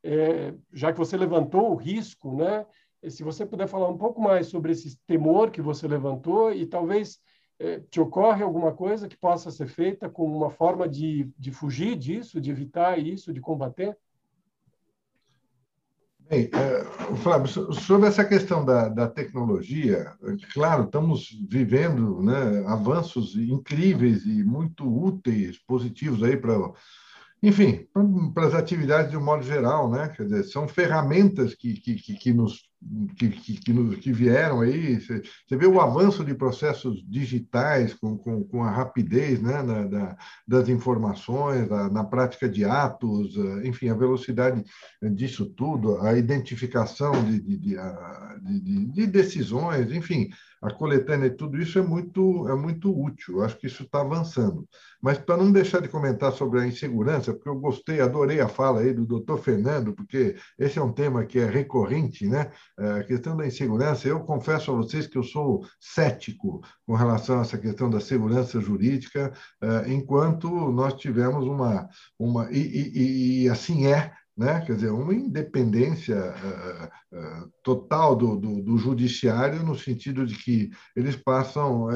é, já que você levantou o risco, né? se você puder falar um pouco mais sobre esse temor que você levantou e talvez é, te ocorre alguma coisa que possa ser feita como uma forma de, de fugir disso, de evitar isso, de combater? Bem, é, Flávio, sobre essa questão da, da tecnologia, claro, estamos vivendo né, avanços incríveis e muito úteis, positivos aí para enfim, para as atividades de um modo geral, né? Quer dizer, são ferramentas que, que, que, nos, que, que, que vieram aí. Você, vê o avanço de processos digitais com, com, com a rapidez né? Da, das informações, na, na prática de atos, enfim, a velocidade disso tudo, a identificação de, de, de, de, de decisões, enfim, a coletânea e tudo isso é muito, é muito útil. Acho que isso está avançando. Mas para não deixar de comentar sobre a insegurança, porque eu gostei, adorei a fala aí do doutor Fernando, porque esse é um tema que é recorrente, né? A questão da insegurança, eu confesso a vocês que eu sou cético com relação a essa questão da segurança jurídica, enquanto nós tivemos uma. uma e, e, e assim é né? quer dizer, uma independência uh, total do, do, do, judiciário, no sentido de que eles passam.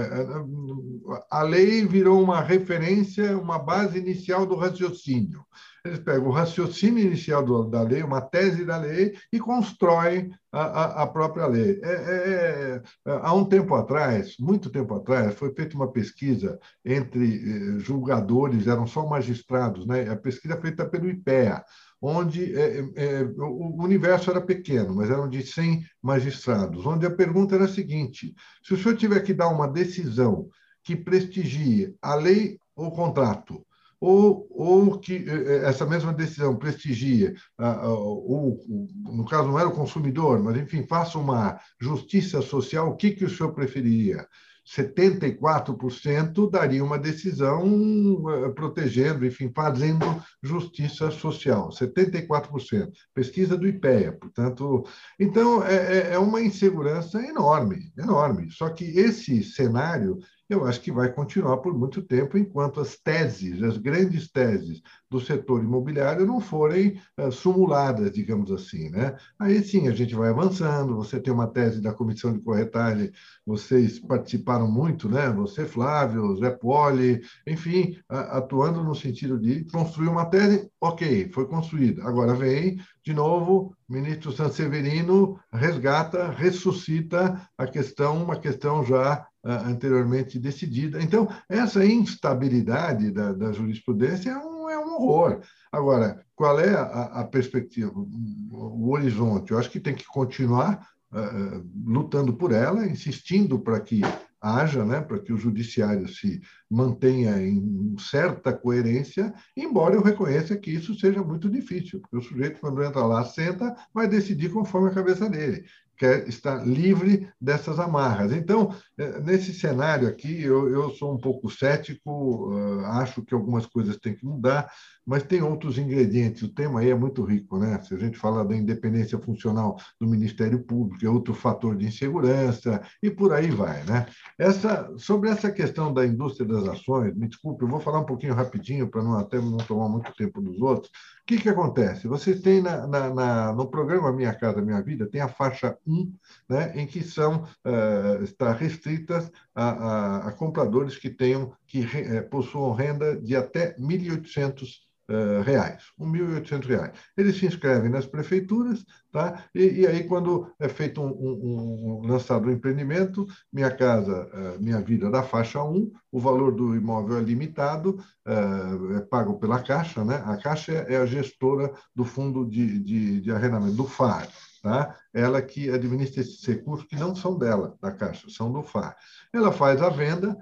A lei virou uma referência, uma base inicial do raciocínio. Eles pegam o raciocínio inicial do, da lei, uma tese da lei, e constroem a, a, a própria lei. É, é, é, há um tempo atrás, muito tempo atrás, foi feita uma pesquisa entre eh, julgadores, eram só magistrados, né? a pesquisa feita pelo IPEA onde é, é, o universo era pequeno, mas eram de 100 magistrados, onde a pergunta era a seguinte: se o senhor tiver que dar uma decisão que prestigie a lei ou o contrato, ou, ou que é, é, essa mesma decisão prestigia, ou, no caso não era o consumidor, mas enfim, faça uma justiça social, o que, que o senhor preferiria? 74% daria uma decisão eh, protegendo, enfim, fazendo justiça social. 74%. Pesquisa do IPEA, portanto. Então, é, é, é uma insegurança enorme, enorme. Só que esse cenário eu acho que vai continuar por muito tempo, enquanto as teses, as grandes teses do setor imobiliário não forem uh, simuladas, digamos assim. Né? Aí sim a gente vai avançando. Você tem uma tese da comissão de corretagem, vocês participaram muito, né? você, Flávio, Zé Poli, enfim, atuando no sentido de construir uma tese, ok, foi construída. Agora vem, de novo, ministro Sanseverino resgata, ressuscita a questão, uma questão já anteriormente decidida. Então, essa instabilidade da, da jurisprudência é um é um horror. Agora, qual é a, a perspectiva, o horizonte? Eu acho que tem que continuar uh, lutando por ela, insistindo para que haja, né, para que o judiciário se mantenha em certa coerência, embora eu reconheça que isso seja muito difícil, porque o sujeito, quando entra lá, senta, vai decidir conforme a cabeça dele quer estar livre dessas amarras. Então, eh, nesse cenário aqui, eu, eu sou um pouco cético, uh, acho que algumas coisas têm que mudar, mas tem outros ingredientes. O tema aí é muito rico, né? Se a gente fala da independência funcional do Ministério Público, é outro fator de insegurança e por aí vai, né? Essa, sobre essa questão da indústria das ações, me desculpe, eu vou falar um pouquinho rapidinho para não até não tomar muito tempo dos outros. O que, que acontece? Você tem na, na, na, no programa Minha Casa Minha Vida, tem a faixa 1, né, em que são, uh, está restritas a, a, a, compradores que tenham, que re, uh, possuam renda de até 1.800 Uh, reais, R$ 1.800. Eles se inscrevem nas prefeituras, tá? e, e aí, quando é feito um, um, um lançado um empreendimento, Minha Casa, uh, Minha Vida da faixa 1, o valor do imóvel é limitado, uh, é pago pela Caixa, né? a Caixa é, é a gestora do fundo de, de, de arrendamento, do FAR. Tá? Ela que administra esses recursos que não são dela, da Caixa, são do FAR. Ela faz a venda,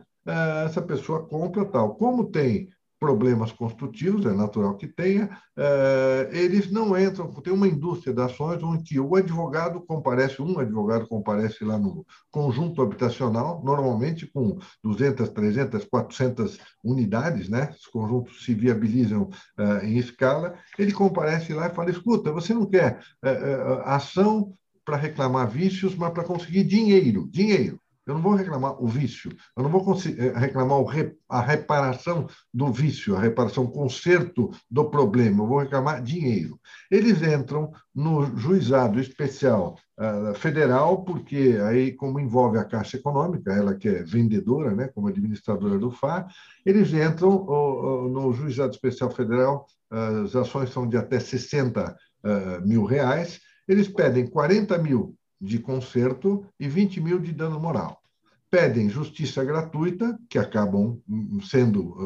essa pessoa compra tal. Como tem problemas construtivos, é natural que tenha, eh, eles não entram, tem uma indústria de ações onde o advogado comparece, um advogado comparece lá no conjunto habitacional, normalmente com 200, 300, 400 unidades, né? os conjuntos se viabilizam eh, em escala, ele comparece lá e fala, escuta, você não quer eh, ação para reclamar vícios, mas para conseguir dinheiro, dinheiro. Eu não vou reclamar o vício, eu não vou eh, reclamar a reparação do vício, a reparação, o conserto do problema, eu vou reclamar dinheiro. Eles entram no juizado especial uh, federal, porque aí, como envolve a Caixa Econômica, ela que é vendedora, né, como administradora do FAR, eles entram uh, uh, no juizado especial federal, as ações são de até 60 mil reais, eles pedem 40 mil de conserto e 20 mil de dano moral. Pedem justiça gratuita, que acabam sendo,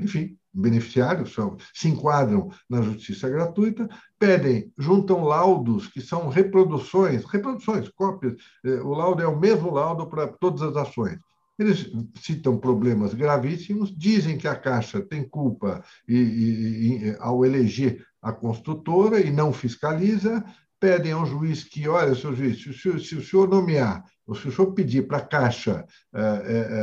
enfim, beneficiários, se enquadram na justiça gratuita, pedem, juntam laudos que são reproduções, reproduções, cópias. Eh, o laudo é o mesmo laudo para todas as ações. Eles citam problemas gravíssimos, dizem que a Caixa tem culpa e, e, e, ao eleger a construtora e não fiscaliza, pedem ao juiz que, olha, seu juiz, se o senhor, se o senhor nomear, ou se o senhor pedir para a Caixa é,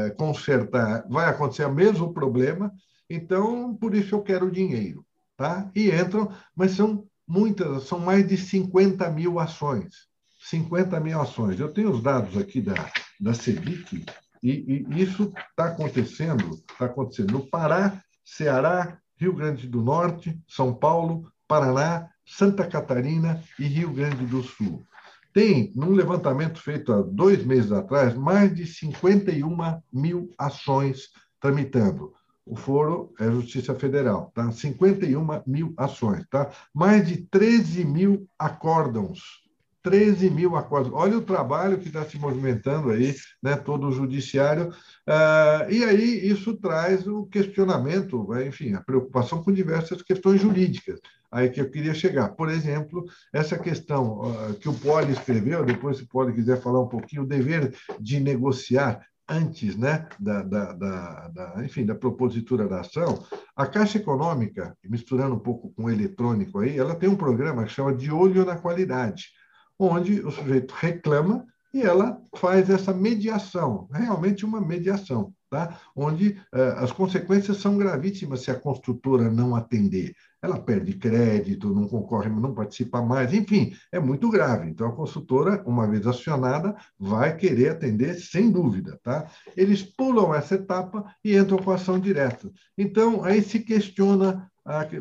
é, consertar, vai acontecer o mesmo problema, então, por isso eu quero dinheiro. Tá? E entram, mas são muitas, são mais de 50 mil ações. 50 mil ações. Eu tenho os dados aqui da, da CEBIC, e, e isso está acontecendo, está acontecendo no Pará, Ceará, Rio Grande do Norte, São Paulo, Paraná, Santa Catarina e Rio Grande do Sul. Tem, num levantamento feito há dois meses atrás, mais de 51 mil ações tramitando. O foro é Justiça Federal, tá? 51 mil ações, tá? Mais de 13 mil acórdãos 13 mil acordos. Olha o trabalho que está se movimentando aí, né, todo o judiciário. Uh, e aí isso traz o questionamento, né, enfim, a preocupação com diversas questões jurídicas. Aí que eu queria chegar. Por exemplo, essa questão uh, que o Poli escreveu, depois se o Poli quiser falar um pouquinho, o dever de negociar antes né, da, da, da, da, enfim, da propositura da ação, a Caixa Econômica, misturando um pouco com o eletrônico aí, ela tem um programa que chama de olho na qualidade onde o sujeito reclama e ela faz essa mediação, realmente uma mediação, tá? onde eh, as consequências são gravíssimas se a construtora não atender. Ela perde crédito, não concorre, não participa mais, enfim, é muito grave. Então, a construtora, uma vez acionada, vai querer atender sem dúvida. Tá? Eles pulam essa etapa e entram com ação direta. Então, aí se questiona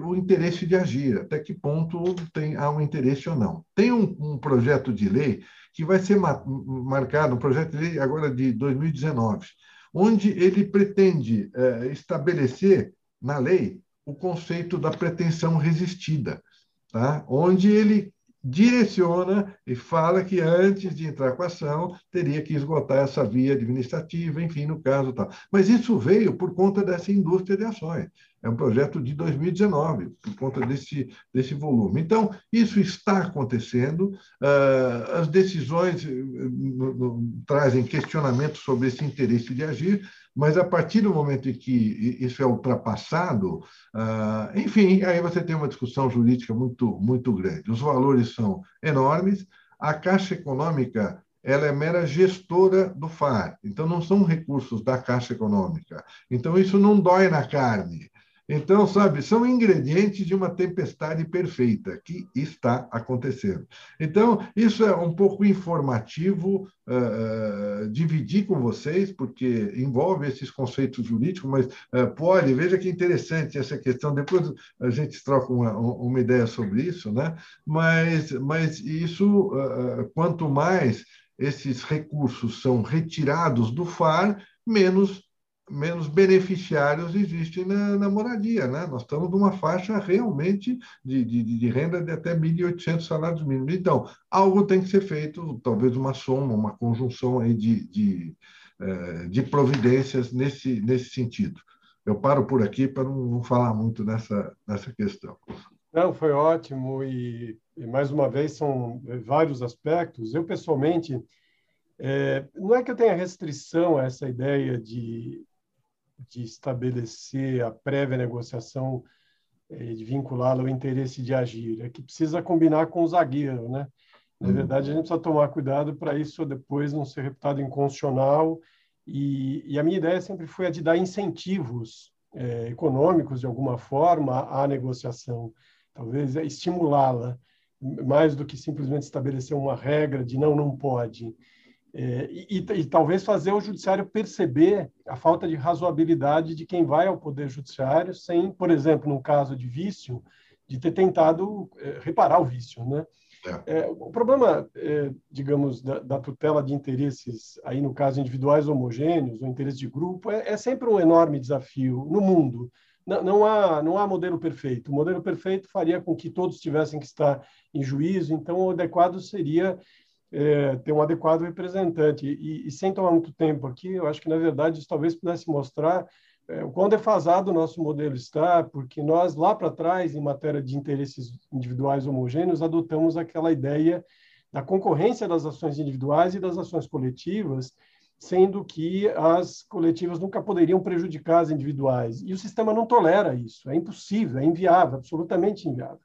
o interesse de agir, até que ponto tem, há um interesse ou não. Tem um, um projeto de lei que vai ser marcado, um projeto de lei agora de 2019, onde ele pretende é, estabelecer na lei o conceito da pretensão resistida, tá? onde ele direciona e fala que antes de entrar com a ação teria que esgotar essa via administrativa, enfim, no caso tal. Mas isso veio por conta dessa indústria de ações. É um projeto de 2019, por conta desse, desse volume. Então, isso está acontecendo, uh, as decisões uh, trazem questionamentos sobre esse interesse de agir, mas a partir do momento em que isso é ultrapassado, uh, enfim, aí você tem uma discussão jurídica muito, muito grande. Os valores são enormes, a Caixa Econômica ela é mera gestora do FAR, então não são recursos da Caixa Econômica. Então, isso não dói na carne. Então, sabe, são ingredientes de uma tempestade perfeita que está acontecendo. Então, isso é um pouco informativo, uh, dividir com vocês, porque envolve esses conceitos jurídicos, mas uh, pode, veja que interessante essa questão, depois a gente troca uma, uma ideia sobre isso, né? mas, mas isso, uh, quanto mais esses recursos são retirados do FAR, menos menos beneficiários existem na, na, moradia. Né? Nós estamos numa faixa realmente de, de, de renda de até 1.800 salários mínimos. Então, algo tem que ser feito, talvez uma soma, uma conjunção aí de, de, eh, de providências nesse, nesse sentido. Eu paro por aqui para não, falar muito nessa, nessa questão. Não, foi ótimo e, e, mais uma vez são vários aspectos. Eu pessoalmente é, não é que eu tenha restrição a essa ideia de de estabelecer a prévia negociação e de vinculá-la ao interesse de agir. É que precisa combinar com o zagueiro, né? Na uhum. verdade, a gente precisa tomar cuidado para isso depois não ser reputado inconstitucional. E, e, a minha ideia sempre foi a de dar incentivos é, econômicos, de alguma forma, à negociação. Talvez estimulá-la, mais do que simplesmente estabelecer uma regra de não, não pode. É, e, e, talvez fazer o judiciário perceber a falta de razoabilidade de quem vai ao poder judiciário sem, por exemplo, no caso de vício, de ter tentado é, reparar o vício, né? É. é o problema, é, digamos, da, da, tutela de interesses, aí no caso individuais homogêneos, ou interesse de grupo, é, é sempre um enorme desafio no mundo. Não, não, há, não há modelo perfeito. O modelo perfeito faria com que todos tivessem que estar em juízo, então o adequado seria é, ter um adequado representante. E, e, sem tomar muito tempo aqui, eu acho que, na verdade, isso talvez pudesse mostrar é, o quão defasado o nosso modelo está, porque nós, lá para trás, em matéria de interesses individuais homogêneos, adotamos aquela ideia da concorrência das ações individuais e das ações coletivas, sendo que as coletivas nunca poderiam prejudicar as individuais. E o sistema não tolera isso, é impossível, é inviável, absolutamente inviável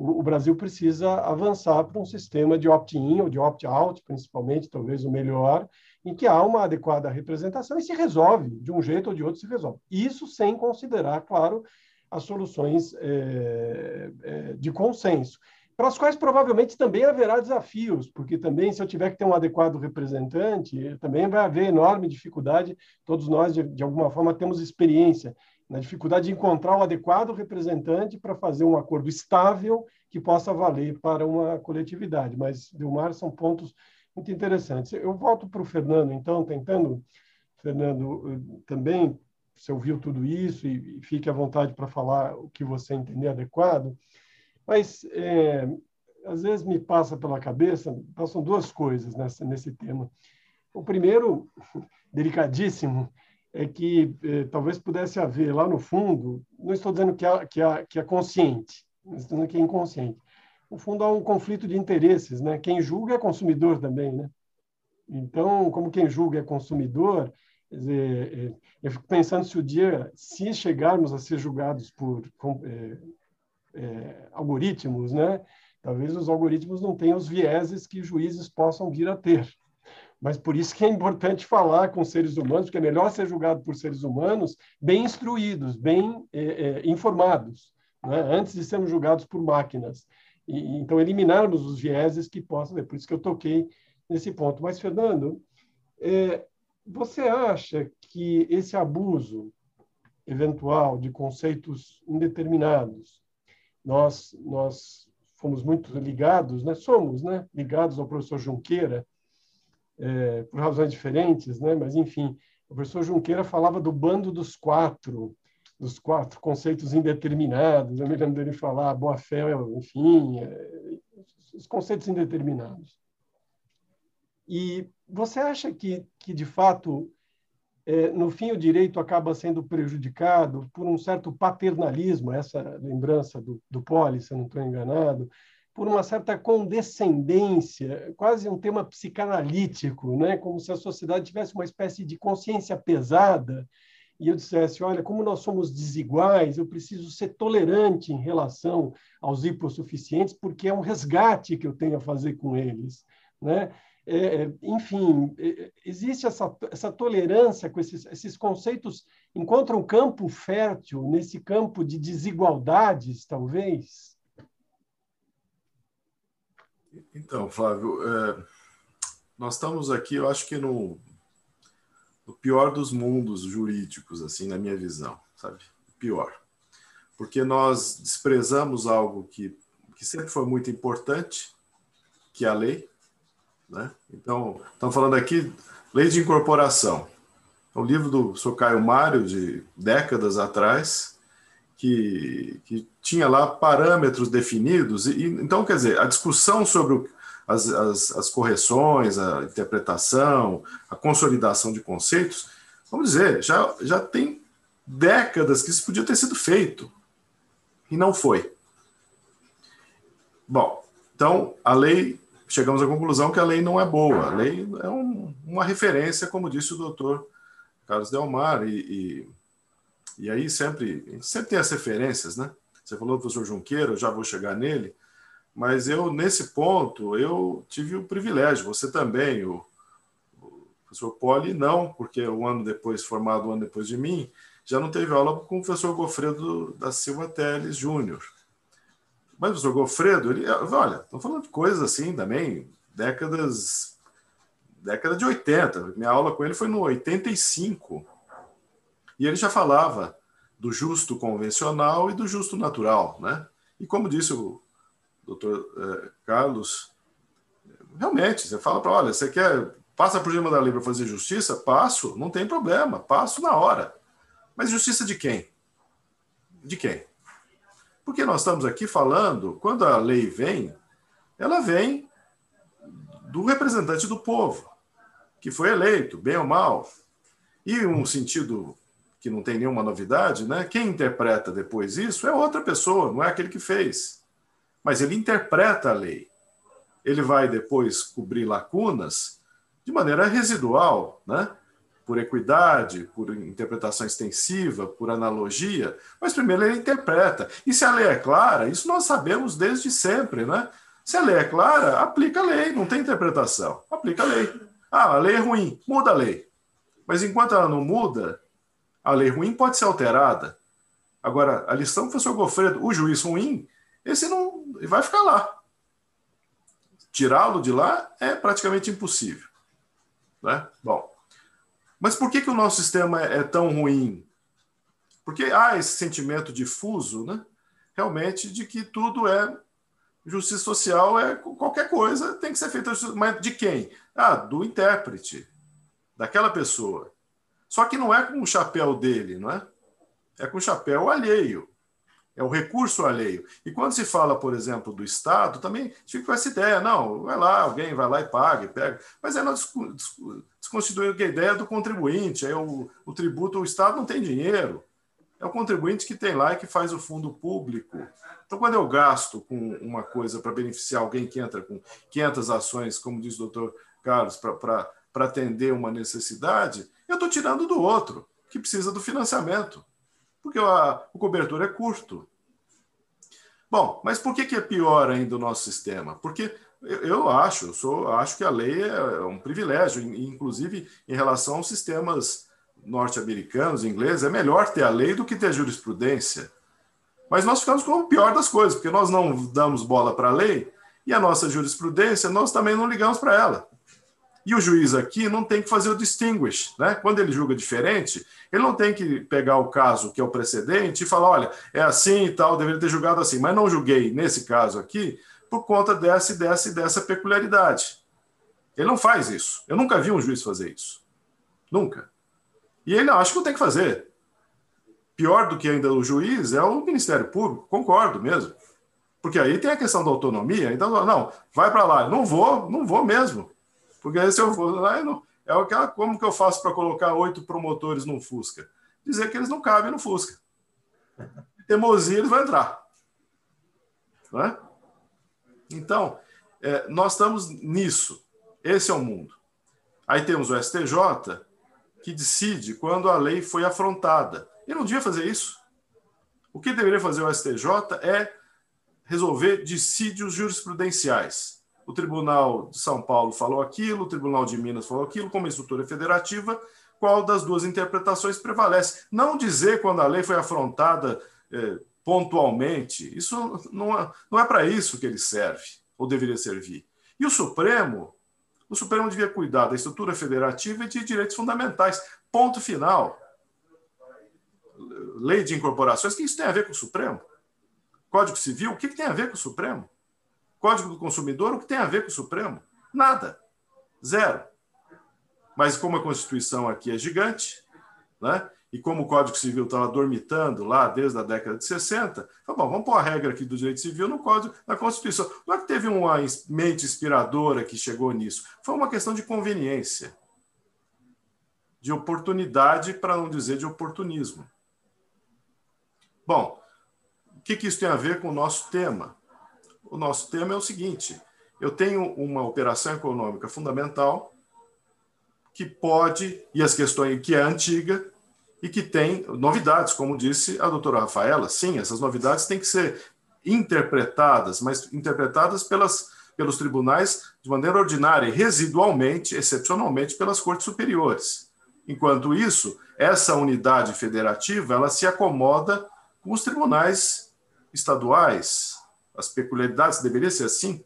o, Brasil precisa avançar para um sistema de opt-in ou de opt-out, principalmente, talvez o melhor, em que há uma adequada representação e se resolve, de um jeito ou de outro se resolve. Isso sem considerar, claro, as soluções é, é, de consenso. para as quais provavelmente também haverá desafios, porque também, se eu tiver que ter um adequado representante, também vai haver enorme dificuldade. Todos nós, de, de alguma forma, temos experiência na dificuldade de encontrar o adequado representante para fazer um acordo estável que possa valer para uma coletividade. Mas, Dilmar, são pontos muito interessantes. Eu volto para o Fernando, então, tentando, Fernando, também, você ouviu tudo isso e, e fique à vontade para falar o que você entender adequado. Mas é, às vezes me passa pela cabeça, passam duas coisas nessa, nesse tema. O primeiro, delicadíssimo, é que é, talvez pudesse haver lá no fundo, não estou dizendo que é, que é, que é consciente, estou dizendo que é inconsciente. No fundo, há um conflito de interesses. Né? Quem julga é consumidor também. Né? Então, como quem julga é consumidor, dizer, eu fico pensando se o dia, se chegarmos a ser julgados por é, é, algoritmos, né? Talvez os algoritmos não tenham os vieses que juízes possam vir a ter. Mas por isso que é importante falar com seres humanos, porque é melhor ser julgado por seres humanos bem instruídos, bem é, é, informados, né? antes de sermos julgados por máquinas. E, então, eliminarmos os vieses que possam ver. Por isso que eu toquei nesse ponto. Mas, Fernando, é, você acha que esse abuso eventual de conceitos indeterminados nós, nós fomos muito ligados, né? somos né? ligados ao professor Junqueira, é, por razões diferentes, né? mas, enfim, o professor Junqueira falava do bando dos quatro, dos quatro conceitos indeterminados. Eu me lembro dele falar boa-fé, enfim, é, os conceitos indeterminados. E você acha que, que de fato, é, no fim, o direito acaba sendo prejudicado por um certo paternalismo, essa lembrança do, do Poli, se eu não estou enganado, por uma certa condescendência, quase um tema psicanalítico, né? como se a sociedade tivesse uma espécie de consciência pesada e eu dissesse, olha, como nós somos desiguais, eu preciso ser tolerante em relação aos hipossuficientes, porque é um resgate que eu tenho a fazer com eles. Né? É, é, enfim, é, existe essa, essa tolerância com esses, esses conceitos, encontra um campo fértil nesse campo de desigualdades, talvez? Então, Flávio, é, nós estamos aqui, eu acho que no, no pior dos mundos jurídicos, assim, na minha visão, sabe? Pior. Porque nós desprezamos algo que, que sempre foi muito importante, que é a lei, né? Então, estamos falando aqui Lei de Incorporação. É um livro do Sr. Caio Mário, de décadas atrás, que, que tinha lá parâmetros definidos. E, então, quer dizer, a discussão sobre as, as, as correções, a interpretação, a consolidação de conceitos, vamos dizer, já, já tem décadas que isso podia ter sido feito. E não foi. Bom, então a lei chegamos à conclusão que a lei não é boa. A lei é um, uma referência, como disse o doutor Carlos Delmar, e, e, e, aí sempre, sempre tem as referências, né? Você falou do professor Junqueira, eu já vou chegar nele, mas eu, nesse ponto, eu tive o privilégio, você também, o, o professor Poli, não, porque um ano depois, formado um ano depois de mim, já não teve aula com o professor Gofredo da Silva Teles Júnior mas o professor Gofredo, ele, olha, estamos falando de coisas assim também, décadas, década de 80. Minha aula com ele foi no 85. E ele já falava do justo convencional e do justo natural, né? E como disse o doutor eh, Carlos, realmente, você fala para, olha, você quer, passa por cima da lei para fazer justiça? Passo, não tem problema, passo na hora. Mas justiça de quem? De quem? Porque nós estamos aqui falando, quando a lei vem, ela vem do representante do povo, que foi eleito, bem ou mal. E um sentido que não tem nenhuma novidade, né? Quem interpreta depois isso é outra pessoa, não é aquele que fez. Mas ele interpreta a lei. Ele vai depois cobrir lacunas de maneira residual, né? por equidade, por interpretação extensiva, por analogia, mas primeiro ele interpreta. E se a lei é clara, isso nós sabemos desde sempre, né? Se a lei é clara, aplica a lei, não tem interpretação. Aplica a lei. Ah, a lei é ruim, muda a lei. Mas enquanto ela não muda, a lei ruim pode ser alterada. Agora, a lição do professor Gofredo, o juiz ruim, esse não vai ficar lá. tirá-lo de lá é praticamente impossível. Né? Bom, mas por que, que o nosso sistema é, é tão ruim? Porque há esse sentimento difuso, né? realmente, de que tudo é justiça social, é qualquer coisa tem que ser feita. Mas de quem? Ah, do intérprete, daquela pessoa. Só que não é com o chapéu dele, não é? É com o chapéu alheio. É o recurso alheio. E quando se fala, por exemplo, do Estado, também fica com essa ideia, não, vai lá, alguém vai lá e paga, e pega. Mas é desconstituindo a ideia do contribuinte. É o, o tributo, o Estado não tem dinheiro. É o contribuinte que tem lá e que faz o fundo público. Então, quando eu gasto com uma coisa para beneficiar alguém que entra com 500 ações, como diz o doutor Carlos, para atender uma necessidade, eu estou tirando do outro, que precisa do financiamento, porque a, o cobertor é curto. Bom, mas por que, que é pior ainda o nosso sistema? Porque eu, eu acho, eu sou, acho que a lei é um privilégio, inclusive em relação aos sistemas norte-americanos, ingleses, é melhor ter a lei do que ter jurisprudência. Mas nós ficamos com o pior das coisas, porque nós não damos bola para a lei e a nossa jurisprudência nós também não ligamos para ela. E o juiz aqui não tem que fazer o distinguish, né? Quando ele julga diferente, ele não tem que pegar o caso que é o precedente e falar, olha, é assim e tal, deveria ter julgado assim, mas não julguei nesse caso aqui por conta dessa e dessa e dessa peculiaridade. Ele não faz isso. Eu nunca vi um juiz fazer isso. Nunca. E ele acha que não tem que fazer. Pior do que ainda o juiz é o Ministério Público, concordo mesmo. Porque aí tem a questão da autonomia, então, não, vai para lá. Não vou, não vou mesmo. Porque se eu for lá, não, é aquela, como que eu faço para colocar oito promotores no Fusca? Dizer que eles não cabem no Fusca. Teimosia, eles vão entrar. Não é? Então, é, nós estamos nisso. Esse é o mundo. Aí temos o STJ, que decide quando a lei foi afrontada. Ele não devia fazer isso. O que deveria fazer o STJ é resolver dissídios jurisprudenciais o Tribunal de São Paulo falou aquilo, o Tribunal de Minas falou aquilo, como estrutura federativa, qual das duas interpretações prevalece. Não dizer quando a lei foi afrontada é, pontualmente, isso não é, não é para isso que ele serve, ou deveria servir. E o Supremo, o Supremo devia cuidar da estrutura federativa e de direitos fundamentais. Ponto final. Lei de incorporações, o que isso tem a ver com o Supremo? Código Civil, o que tem a ver com o Supremo? Código do Consumidor, o que tem a ver com o Supremo? Nada. Zero. Mas como a Constituição aqui é gigante, né? e como o Código Civil estava dormitando lá desde a década de 60, bom, vamos pôr a regra aqui do direito civil no Código, na Constituição. Não é que teve uma mente inspiradora que chegou nisso, foi uma questão de conveniência, de oportunidade, para não dizer de oportunismo. Bom, o que, que isso tem a ver com o nosso tema? O nosso tema é o seguinte: eu tenho uma operação econômica fundamental que pode, e as questões que é antiga e que tem novidades, como disse a doutora Rafaela. Sim, essas novidades têm que ser interpretadas, mas interpretadas pelas, pelos tribunais de maneira ordinária residualmente, excepcionalmente, pelas cortes superiores. Enquanto isso, essa unidade federativa ela se acomoda com os tribunais estaduais, as peculiaridades, deveria ser assim.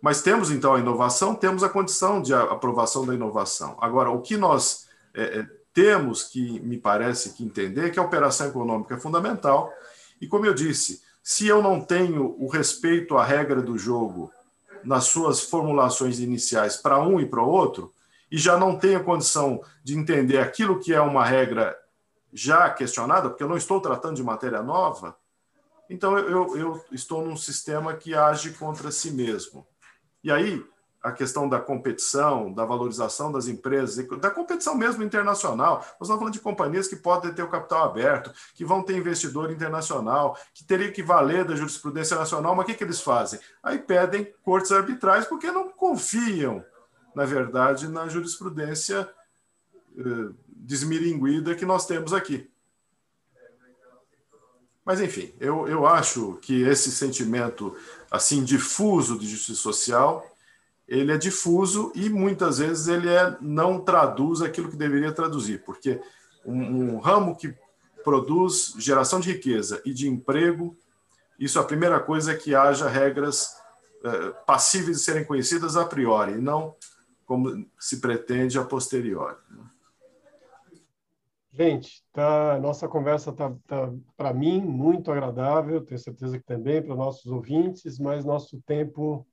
Mas temos então a inovação, temos a condição de aprovação da inovação. Agora, o que nós é, é, temos que, me parece, que entender é que a operação econômica é fundamental. E como eu disse, se eu não tenho o respeito à regra do jogo nas suas formulações iniciais para um e para outro, e já não tenho condição de entender aquilo que é uma regra já questionada, porque eu não estou tratando de matéria nova, então, eu, eu estou num sistema que age contra si mesmo. E aí, a questão da competição, da valorização das empresas, da competição mesmo internacional. Nós estamos falando de companhias que podem ter o capital aberto, que vão ter investidor internacional, que teria que valer da jurisprudência nacional, mas o que, que eles fazem? Aí pedem cortes arbitrais porque não confiam, na verdade, na jurisprudência eh, desmiringuida que nós temos aqui. Mas, enfim, eu, eu acho que esse sentimento assim difuso de justiça social, ele é difuso e muitas vezes ele é, não traduz aquilo que deveria traduzir, porque um, um ramo que produz geração de riqueza e de emprego, isso a primeira coisa é que haja regras é, passíveis de serem conhecidas a priori, e não como se pretende a posteriori. Né? Gente, tá, nossa conversa está, tá, para mim, muito agradável, tenho certeza que também para nossos ouvintes, mas nosso tempo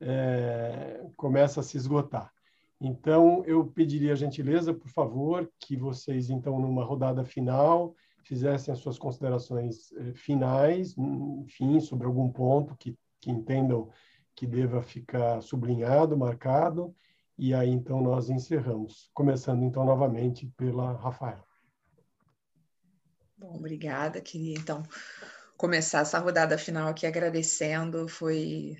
é, começa a se esgotar. Então, eu pediria a gentileza, por favor, que vocês, então, numa rodada final, fizessem as suas considerações eh, finais, enfim, sobre algum ponto que, que entendam que deva ficar sublinhado, marcado, e aí, então, nós encerramos. Começando, então, novamente pela Rafaela. Bom, obrigada. Queria, então, começar essa rodada final aqui agradecendo. Foi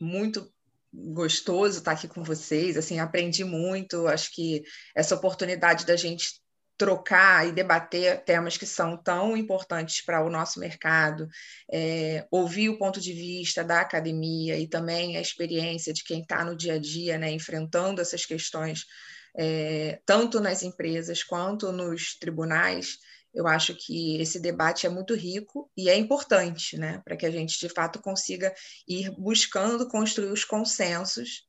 muito gostoso estar aqui com vocês, assim, aprendi muito, acho que essa oportunidade da gente trocar e debater temas que são tão importantes para o nosso mercado, é, ouvir o ponto de vista da academia e também a experiência de quem está no dia a dia, né, enfrentando essas questões, é, tanto nas empresas quanto nos tribunais, eu acho que esse debate é muito rico e é importante, né, para que a gente de fato consiga ir buscando construir os consensos.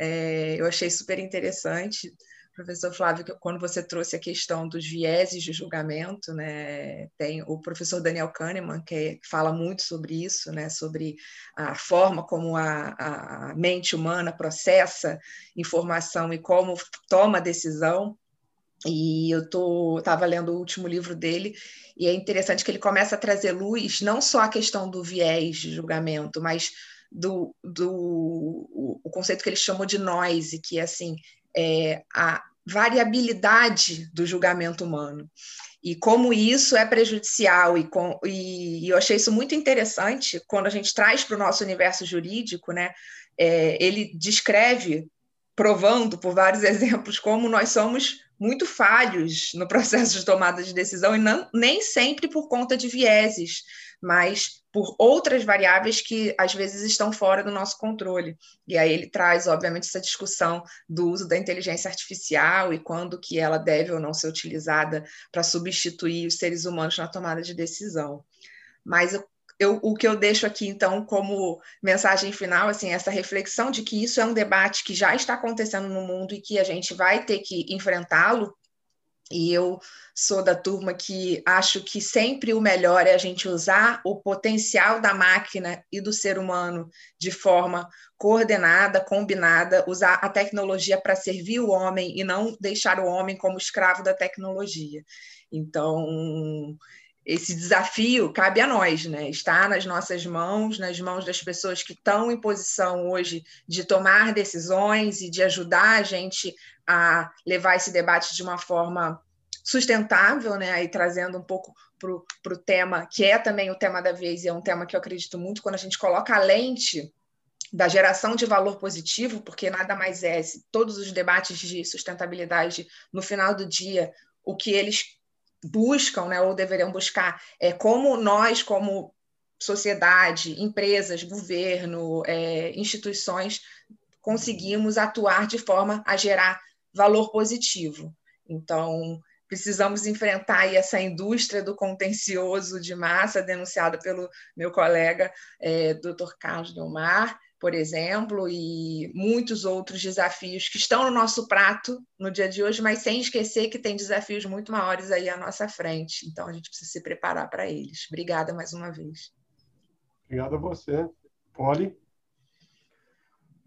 É, eu achei super interessante, professor Flávio, quando você trouxe a questão dos vieses de julgamento, né, tem o professor Daniel Kahneman que fala muito sobre isso, né, sobre a forma como a, a mente humana processa informação e como toma decisão. E eu estava lendo o último livro dele, e é interessante que ele começa a trazer luz não só a questão do viés de julgamento, mas do, do o conceito que ele chamou de noise, que é assim, é a variabilidade do julgamento humano. E como isso é prejudicial, e, com, e, e eu achei isso muito interessante quando a gente traz para o nosso universo jurídico, né? É, ele descreve, provando por vários exemplos, como nós somos muito falhos no processo de tomada de decisão e não, nem sempre por conta de vieses, mas por outras variáveis que às vezes estão fora do nosso controle. E aí ele traz, obviamente, essa discussão do uso da inteligência artificial e quando que ela deve ou não ser utilizada para substituir os seres humanos na tomada de decisão. Mas eu eu, o que eu deixo aqui, então, como mensagem final, assim, essa reflexão de que isso é um debate que já está acontecendo no mundo e que a gente vai ter que enfrentá-lo. E eu sou da turma que acho que sempre o melhor é a gente usar o potencial da máquina e do ser humano de forma coordenada, combinada, usar a tecnologia para servir o homem e não deixar o homem como escravo da tecnologia. Então, esse desafio cabe a nós, né? Está nas nossas mãos, nas mãos das pessoas que estão em posição hoje de tomar decisões e de ajudar a gente a levar esse debate de uma forma sustentável, né? Aí trazendo um pouco para o tema, que é também o tema da vez, e é um tema que eu acredito muito, quando a gente coloca a lente da geração de valor positivo, porque nada mais é, todos os debates de sustentabilidade, no final do dia, o que eles buscam, né, ou deveriam buscar, é como nós, como sociedade, empresas, governo, é, instituições, conseguimos atuar de forma a gerar valor positivo. Então, precisamos enfrentar essa indústria do contencioso de massa denunciada pelo meu colega é, Dr. Carlos Delmar, por exemplo, e muitos outros desafios que estão no nosso prato no dia de hoje, mas sem esquecer que tem desafios muito maiores aí à nossa frente. Então a gente precisa se preparar para eles. Obrigada mais uma vez. Obrigado a você. Poli?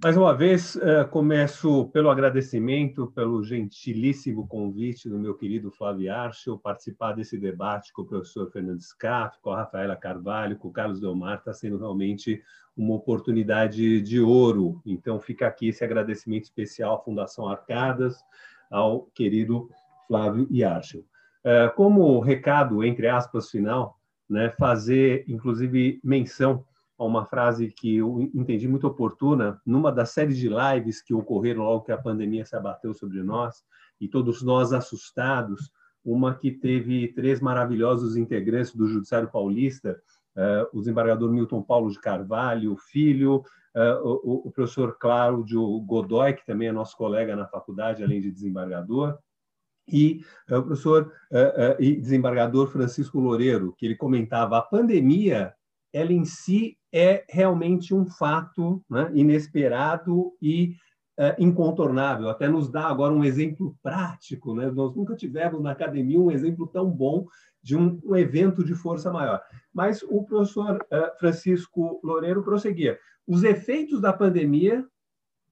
Mais uma vez, eh, começo pelo agradecimento, pelo gentilíssimo convite do meu querido Flávio Archel, participar desse debate com o professor Fernando Scaff, com a Rafaela Carvalho, com o Carlos Delmar, está sendo realmente uma oportunidade de ouro. Então, fica aqui esse agradecimento especial à Fundação Arcadas, ao querido Flávio Archel. Eh, como recado, entre aspas, final, né, fazer, inclusive, menção a uma frase que eu entendi muito oportuna numa das séries de lives que ocorreram logo que a pandemia se abateu sobre nós e todos nós assustados, uma que teve três maravilhosos integrantes do Judiciário Paulista, uh, o desembargador Milton Paulo de Carvalho, filho, uh, o, o, professor Cláudio Godoy, que também é nosso colega na faculdade, além de desembargador, e uh, o professor e desembargador Francisco Loureiro, que ele comentava a pandemia ela em si é realmente um fato né, inesperado e uh, incontornável. Até nos dá agora um exemplo prático. Né? Nós nunca tivemos na academia um exemplo tão bom de um, um evento de força maior. Mas o professor uh, Francisco Loureiro prosseguia. Os efeitos da pandemia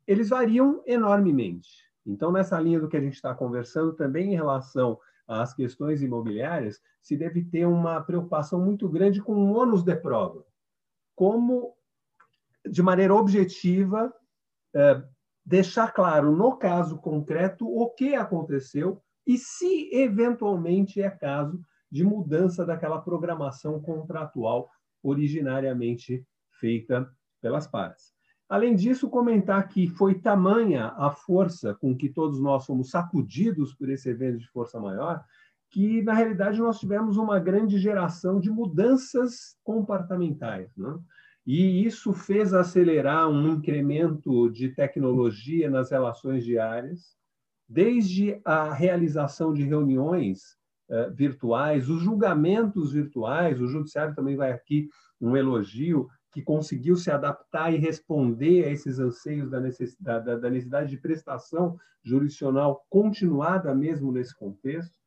eles variam enormemente. Então, nessa linha do que a gente está conversando, também em relação às questões imobiliárias, se deve ter uma preocupação muito grande com o ônus de prova. Como, de maneira objetiva, é, deixar claro, no caso concreto, o que aconteceu e se, eventualmente, é caso de mudança daquela programação contratual originariamente feita pelas partes. Além disso, comentar que foi tamanha a força com que todos nós fomos sacudidos por esse evento de força maior, que, na realidade, nós tivemos uma grande geração de mudanças comportamentais. Né? E isso fez acelerar um incremento de tecnologia nas relações diárias, desde a realização de reuniões uh, virtuais, os julgamentos virtuais, o judiciário também vai aqui um elogio que conseguiu se adaptar e responder a esses anseios da necessidade, da necessidade de prestação jurisdicional continuada mesmo nesse contexto.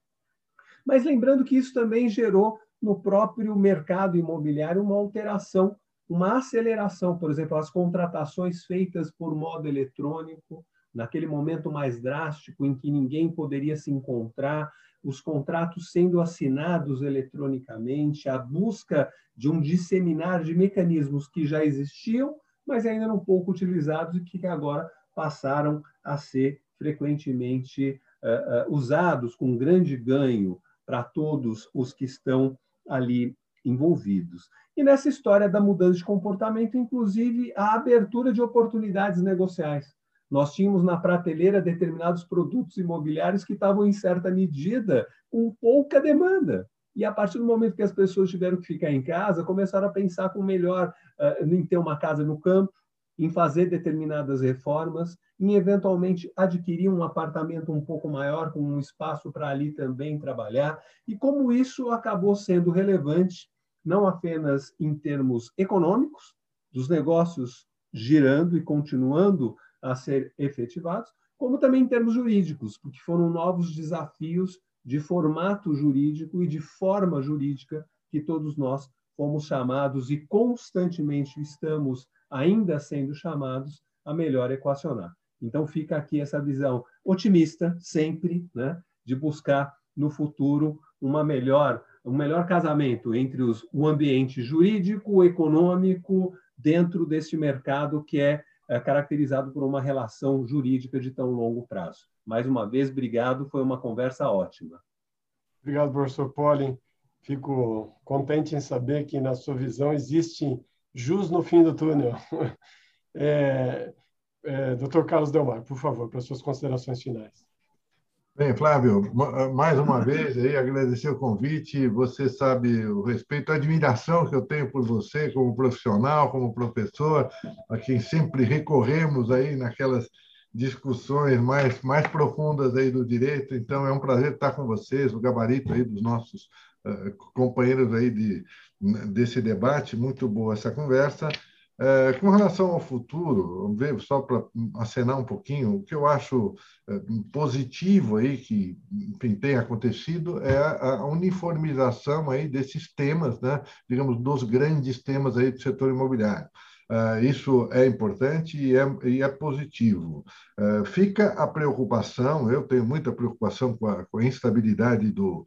Mas lembrando que isso também gerou no próprio mercado imobiliário uma alteração, uma aceleração, por exemplo, as contratações feitas por modo eletrônico, naquele momento mais drástico em que ninguém poderia se encontrar, os contratos sendo assinados eletronicamente, a busca de um disseminar de mecanismos que já existiam, mas ainda não pouco utilizados e que agora passaram a ser frequentemente uh, uh, usados com grande ganho para todos os que estão ali envolvidos. E nessa história da mudança de comportamento, inclusive a abertura de oportunidades negociais nós tínhamos na prateleira determinados produtos imobiliários que estavam, em certa medida, com pouca demanda. E a partir do momento que as pessoas tiveram que ficar em casa, começaram a pensar com melhor uh, em ter uma casa no campo, em fazer determinadas reformas, em eventualmente adquirir um apartamento um pouco maior, com um espaço para ali também trabalhar. E como isso acabou sendo relevante, não apenas em termos econômicos, dos negócios girando e continuando a ser efetivados, como também em termos jurídicos, porque foram novos desafios de formato jurídico e de forma jurídica que todos nós fomos chamados e constantemente estamos ainda sendo chamados a melhor equacionar. Então fica aqui essa visão otimista sempre, né, de buscar no futuro uma melhor um melhor casamento entre os, o ambiente jurídico, econômico dentro deste mercado que é é, caracterizado por uma relação jurídica de tão longo prazo. Mais uma vez, obrigado, foi uma conversa ótima. Obrigado, professor Pollen. Fico contente em saber que, na sua visão, existe jus no fim do túnel. É, é, Dr. Carlos Delmar, por favor, para suas considerações finais. Bem, Flávio, mais uma vez aí agradecer o convite. Você sabe o respeito, a admiração que eu tenho por você como profissional, como professor, a quem sempre recorremos aí naquelas discussões mais mais profundas aí do direito. Então é um prazer estar com vocês, o gabarito aí dos nossos uh, companheiros aí de desse debate. Muito boa essa conversa. É, com relação ao futuro, só para acenar um pouquinho, o que eu acho é, positivo aí que enfim, tem acontecido é a, uniformização aí desses temas, né, digamos, dos grandes temas aí do setor imobiliário. Uh, isso é importante e é, e é positivo. Uh, fica a preocupação, eu tenho muita preocupação com a, com a instabilidade do,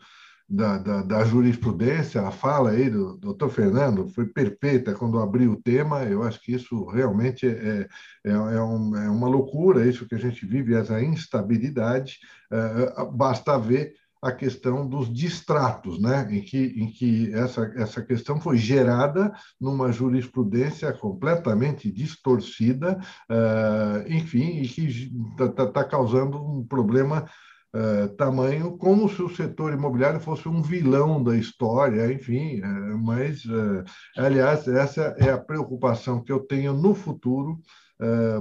da, da, da, jurisprudência, a fala aí do doutor Fernando foi perfeita quando abriu o tema. Eu acho que isso realmente é, é, é, um, é uma loucura, isso que a gente vive, essa instabilidade. É, basta ver a questão dos distratos, né? em, que, em que essa, essa questão foi gerada numa jurisprudência completamente distorcida, uh, enfim, e que está tá, tá causando um problema uh, tamanho, como se o setor imobiliário fosse um vilão da história, enfim. Uh, mas, uh, aliás, essa é a preocupação que eu tenho no futuro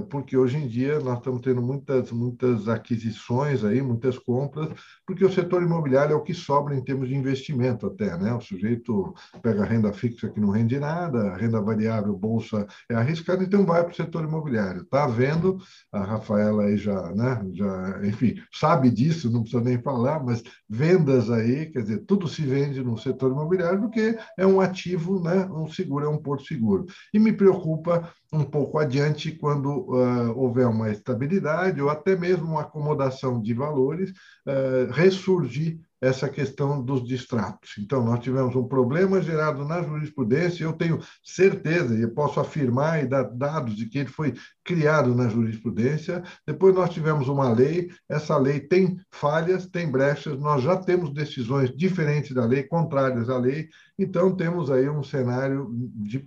porque hoje em dia nós estamos tendo muitas, muitas aquisições aí, muitas compras, porque o setor imobiliário é o que sobra em termos de investimento até, né? O sujeito pega renda fixa que não rende nada, renda variável, bolsa é arriscado, então vai para o setor imobiliário. Está vendo, a Rafaela aí já, né, já, enfim, sabe disso, não precisa nem falar, mas vendas aí, quer dizer, tudo se vende no setor imobiliário porque é um ativo, né, um seguro, é um porto seguro. E me preocupa um pouco adiante, quando uh, houver uma estabilidade ou até mesmo uma acomodação de valores, uh, ressurgir essa questão dos distratos. Então, nós tivemos um problema gerado na jurisprudência, eu tenho certeza, e posso afirmar e dar dados de que ele foi criado na jurisprudência. Depois nós tivemos uma lei, essa lei tem falhas, tem brechas, nós já temos decisões diferentes da lei, contrárias à lei, então temos aí um cenário, de,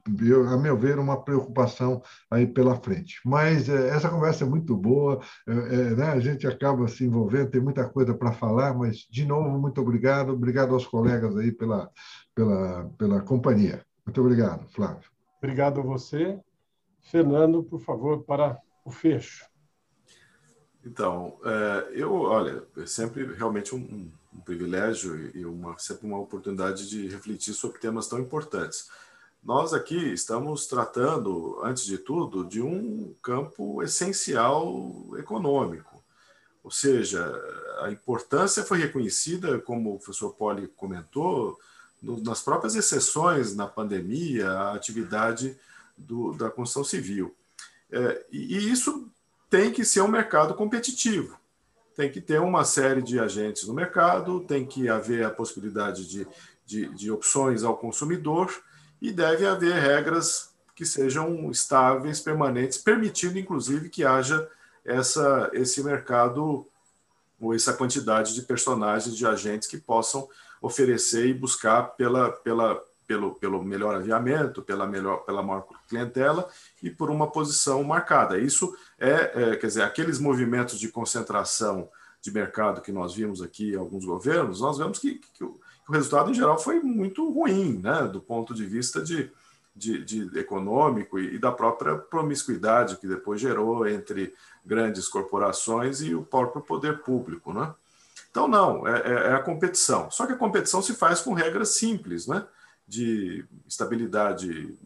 a meu ver, uma preocupação aí pela frente. Mas é, essa conversa é muito boa, é, né? a gente acaba se envolvendo, tem muita coisa para falar, mas, de novo, muito obrigado, obrigado aos colegas aí pela, pela, pela companhia. Muito obrigado, Flávio. Obrigado a você. Fernando, por favor, para o fecho. Então, é, eu, olha, é sempre realmente um, um privilégio e uma, sempre uma oportunidade de refletir sobre temas tão importantes. Nós aqui estamos tratando, antes de tudo, de um campo essencial econômico. Ou seja, a importância foi reconhecida, como o professor Poli comentou, nas próprias exceções na pandemia, a atividade do, da construção civil. É, e, isso tem que ser um mercado competitivo. Tem que ter uma série de agentes no mercado, tem que haver a possibilidade de, de, de opções ao consumidor e deve haver regras que sejam estáveis, permanentes, permitindo, inclusive, que haja essa, esse mercado ou essa quantidade de personagens, de agentes que possam oferecer e buscar pela, pela, pelo, pelo melhor aviamento, pela, melhor, pela maior clientela e por uma posição marcada. Isso é, é, quer dizer, aqueles movimentos de concentração de mercado que nós vimos aqui em alguns governos, nós vemos que, que, o, que o, resultado em geral foi muito ruim, né, do ponto de vista de, de, de econômico e, e, da própria promiscuidade que depois gerou entre grandes corporações e o próprio poder público, né? Então, não, é, é, é a competição. Só que a competição se faz com regras simples, né? De estabilidade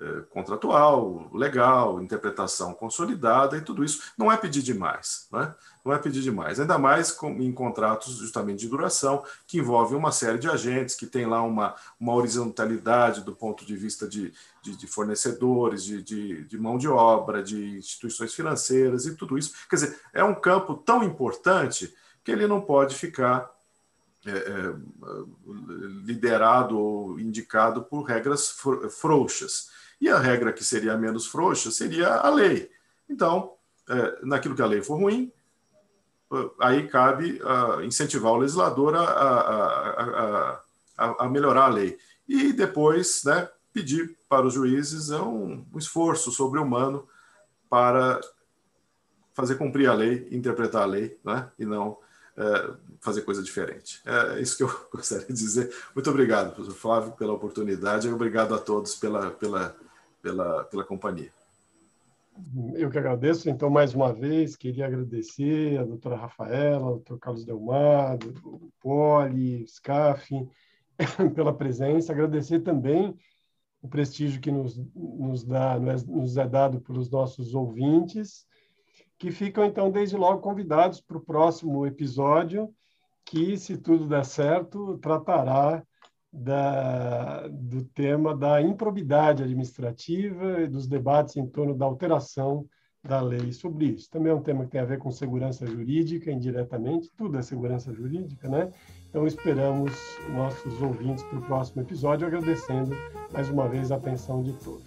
é, contratual, legal, interpretação consolidada e tudo isso. Não é pedir demais, né? não é pedir demais. Ainda mais em contratos justamente de duração, que envolvem uma série de agentes, que tem lá uma, uma horizontalidade do ponto de vista de, de, de fornecedores, de, de, de mão de obra, de instituições financeiras e tudo isso. Quer dizer, é um campo tão importante que ele não pode ficar liderado ou indicado por regras frouxas. E a regra que seria menos frouxa seria a lei. Então, é, naquilo que a lei for ruim, aí cabe incentivar o legislador a, a, a, a, melhorar a lei. E depois né, pedir para os juízes um, um esforço sobre-humano para fazer cumprir a lei, interpretar a lei, né, e não é, fazer coisa diferente. É isso que eu gostaria de dizer. Muito obrigado, professor Flávio, pela oportunidade e obrigado a todos pela, pela, pela, pela companhia. Eu que agradeço, então, mais uma vez, queria agradecer a doutora Rafaela, ao doutor Carlos Delmar, o Poli, o SCAF, pela presença, agradecer também o prestígio que nos, nos, dá, nos é dado pelos nossos ouvintes, que ficam, então, desde logo convidados para o próximo episódio, que, se tudo der certo, tratará da, do tema da improbidade administrativa e dos debates em torno da alteração da lei sobre isso. Também é um tema que tem a ver com segurança jurídica, indiretamente, tudo é segurança jurídica, né? Então, esperamos nossos ouvintes para o próximo episódio, agradecendo mais uma vez a atenção de todos.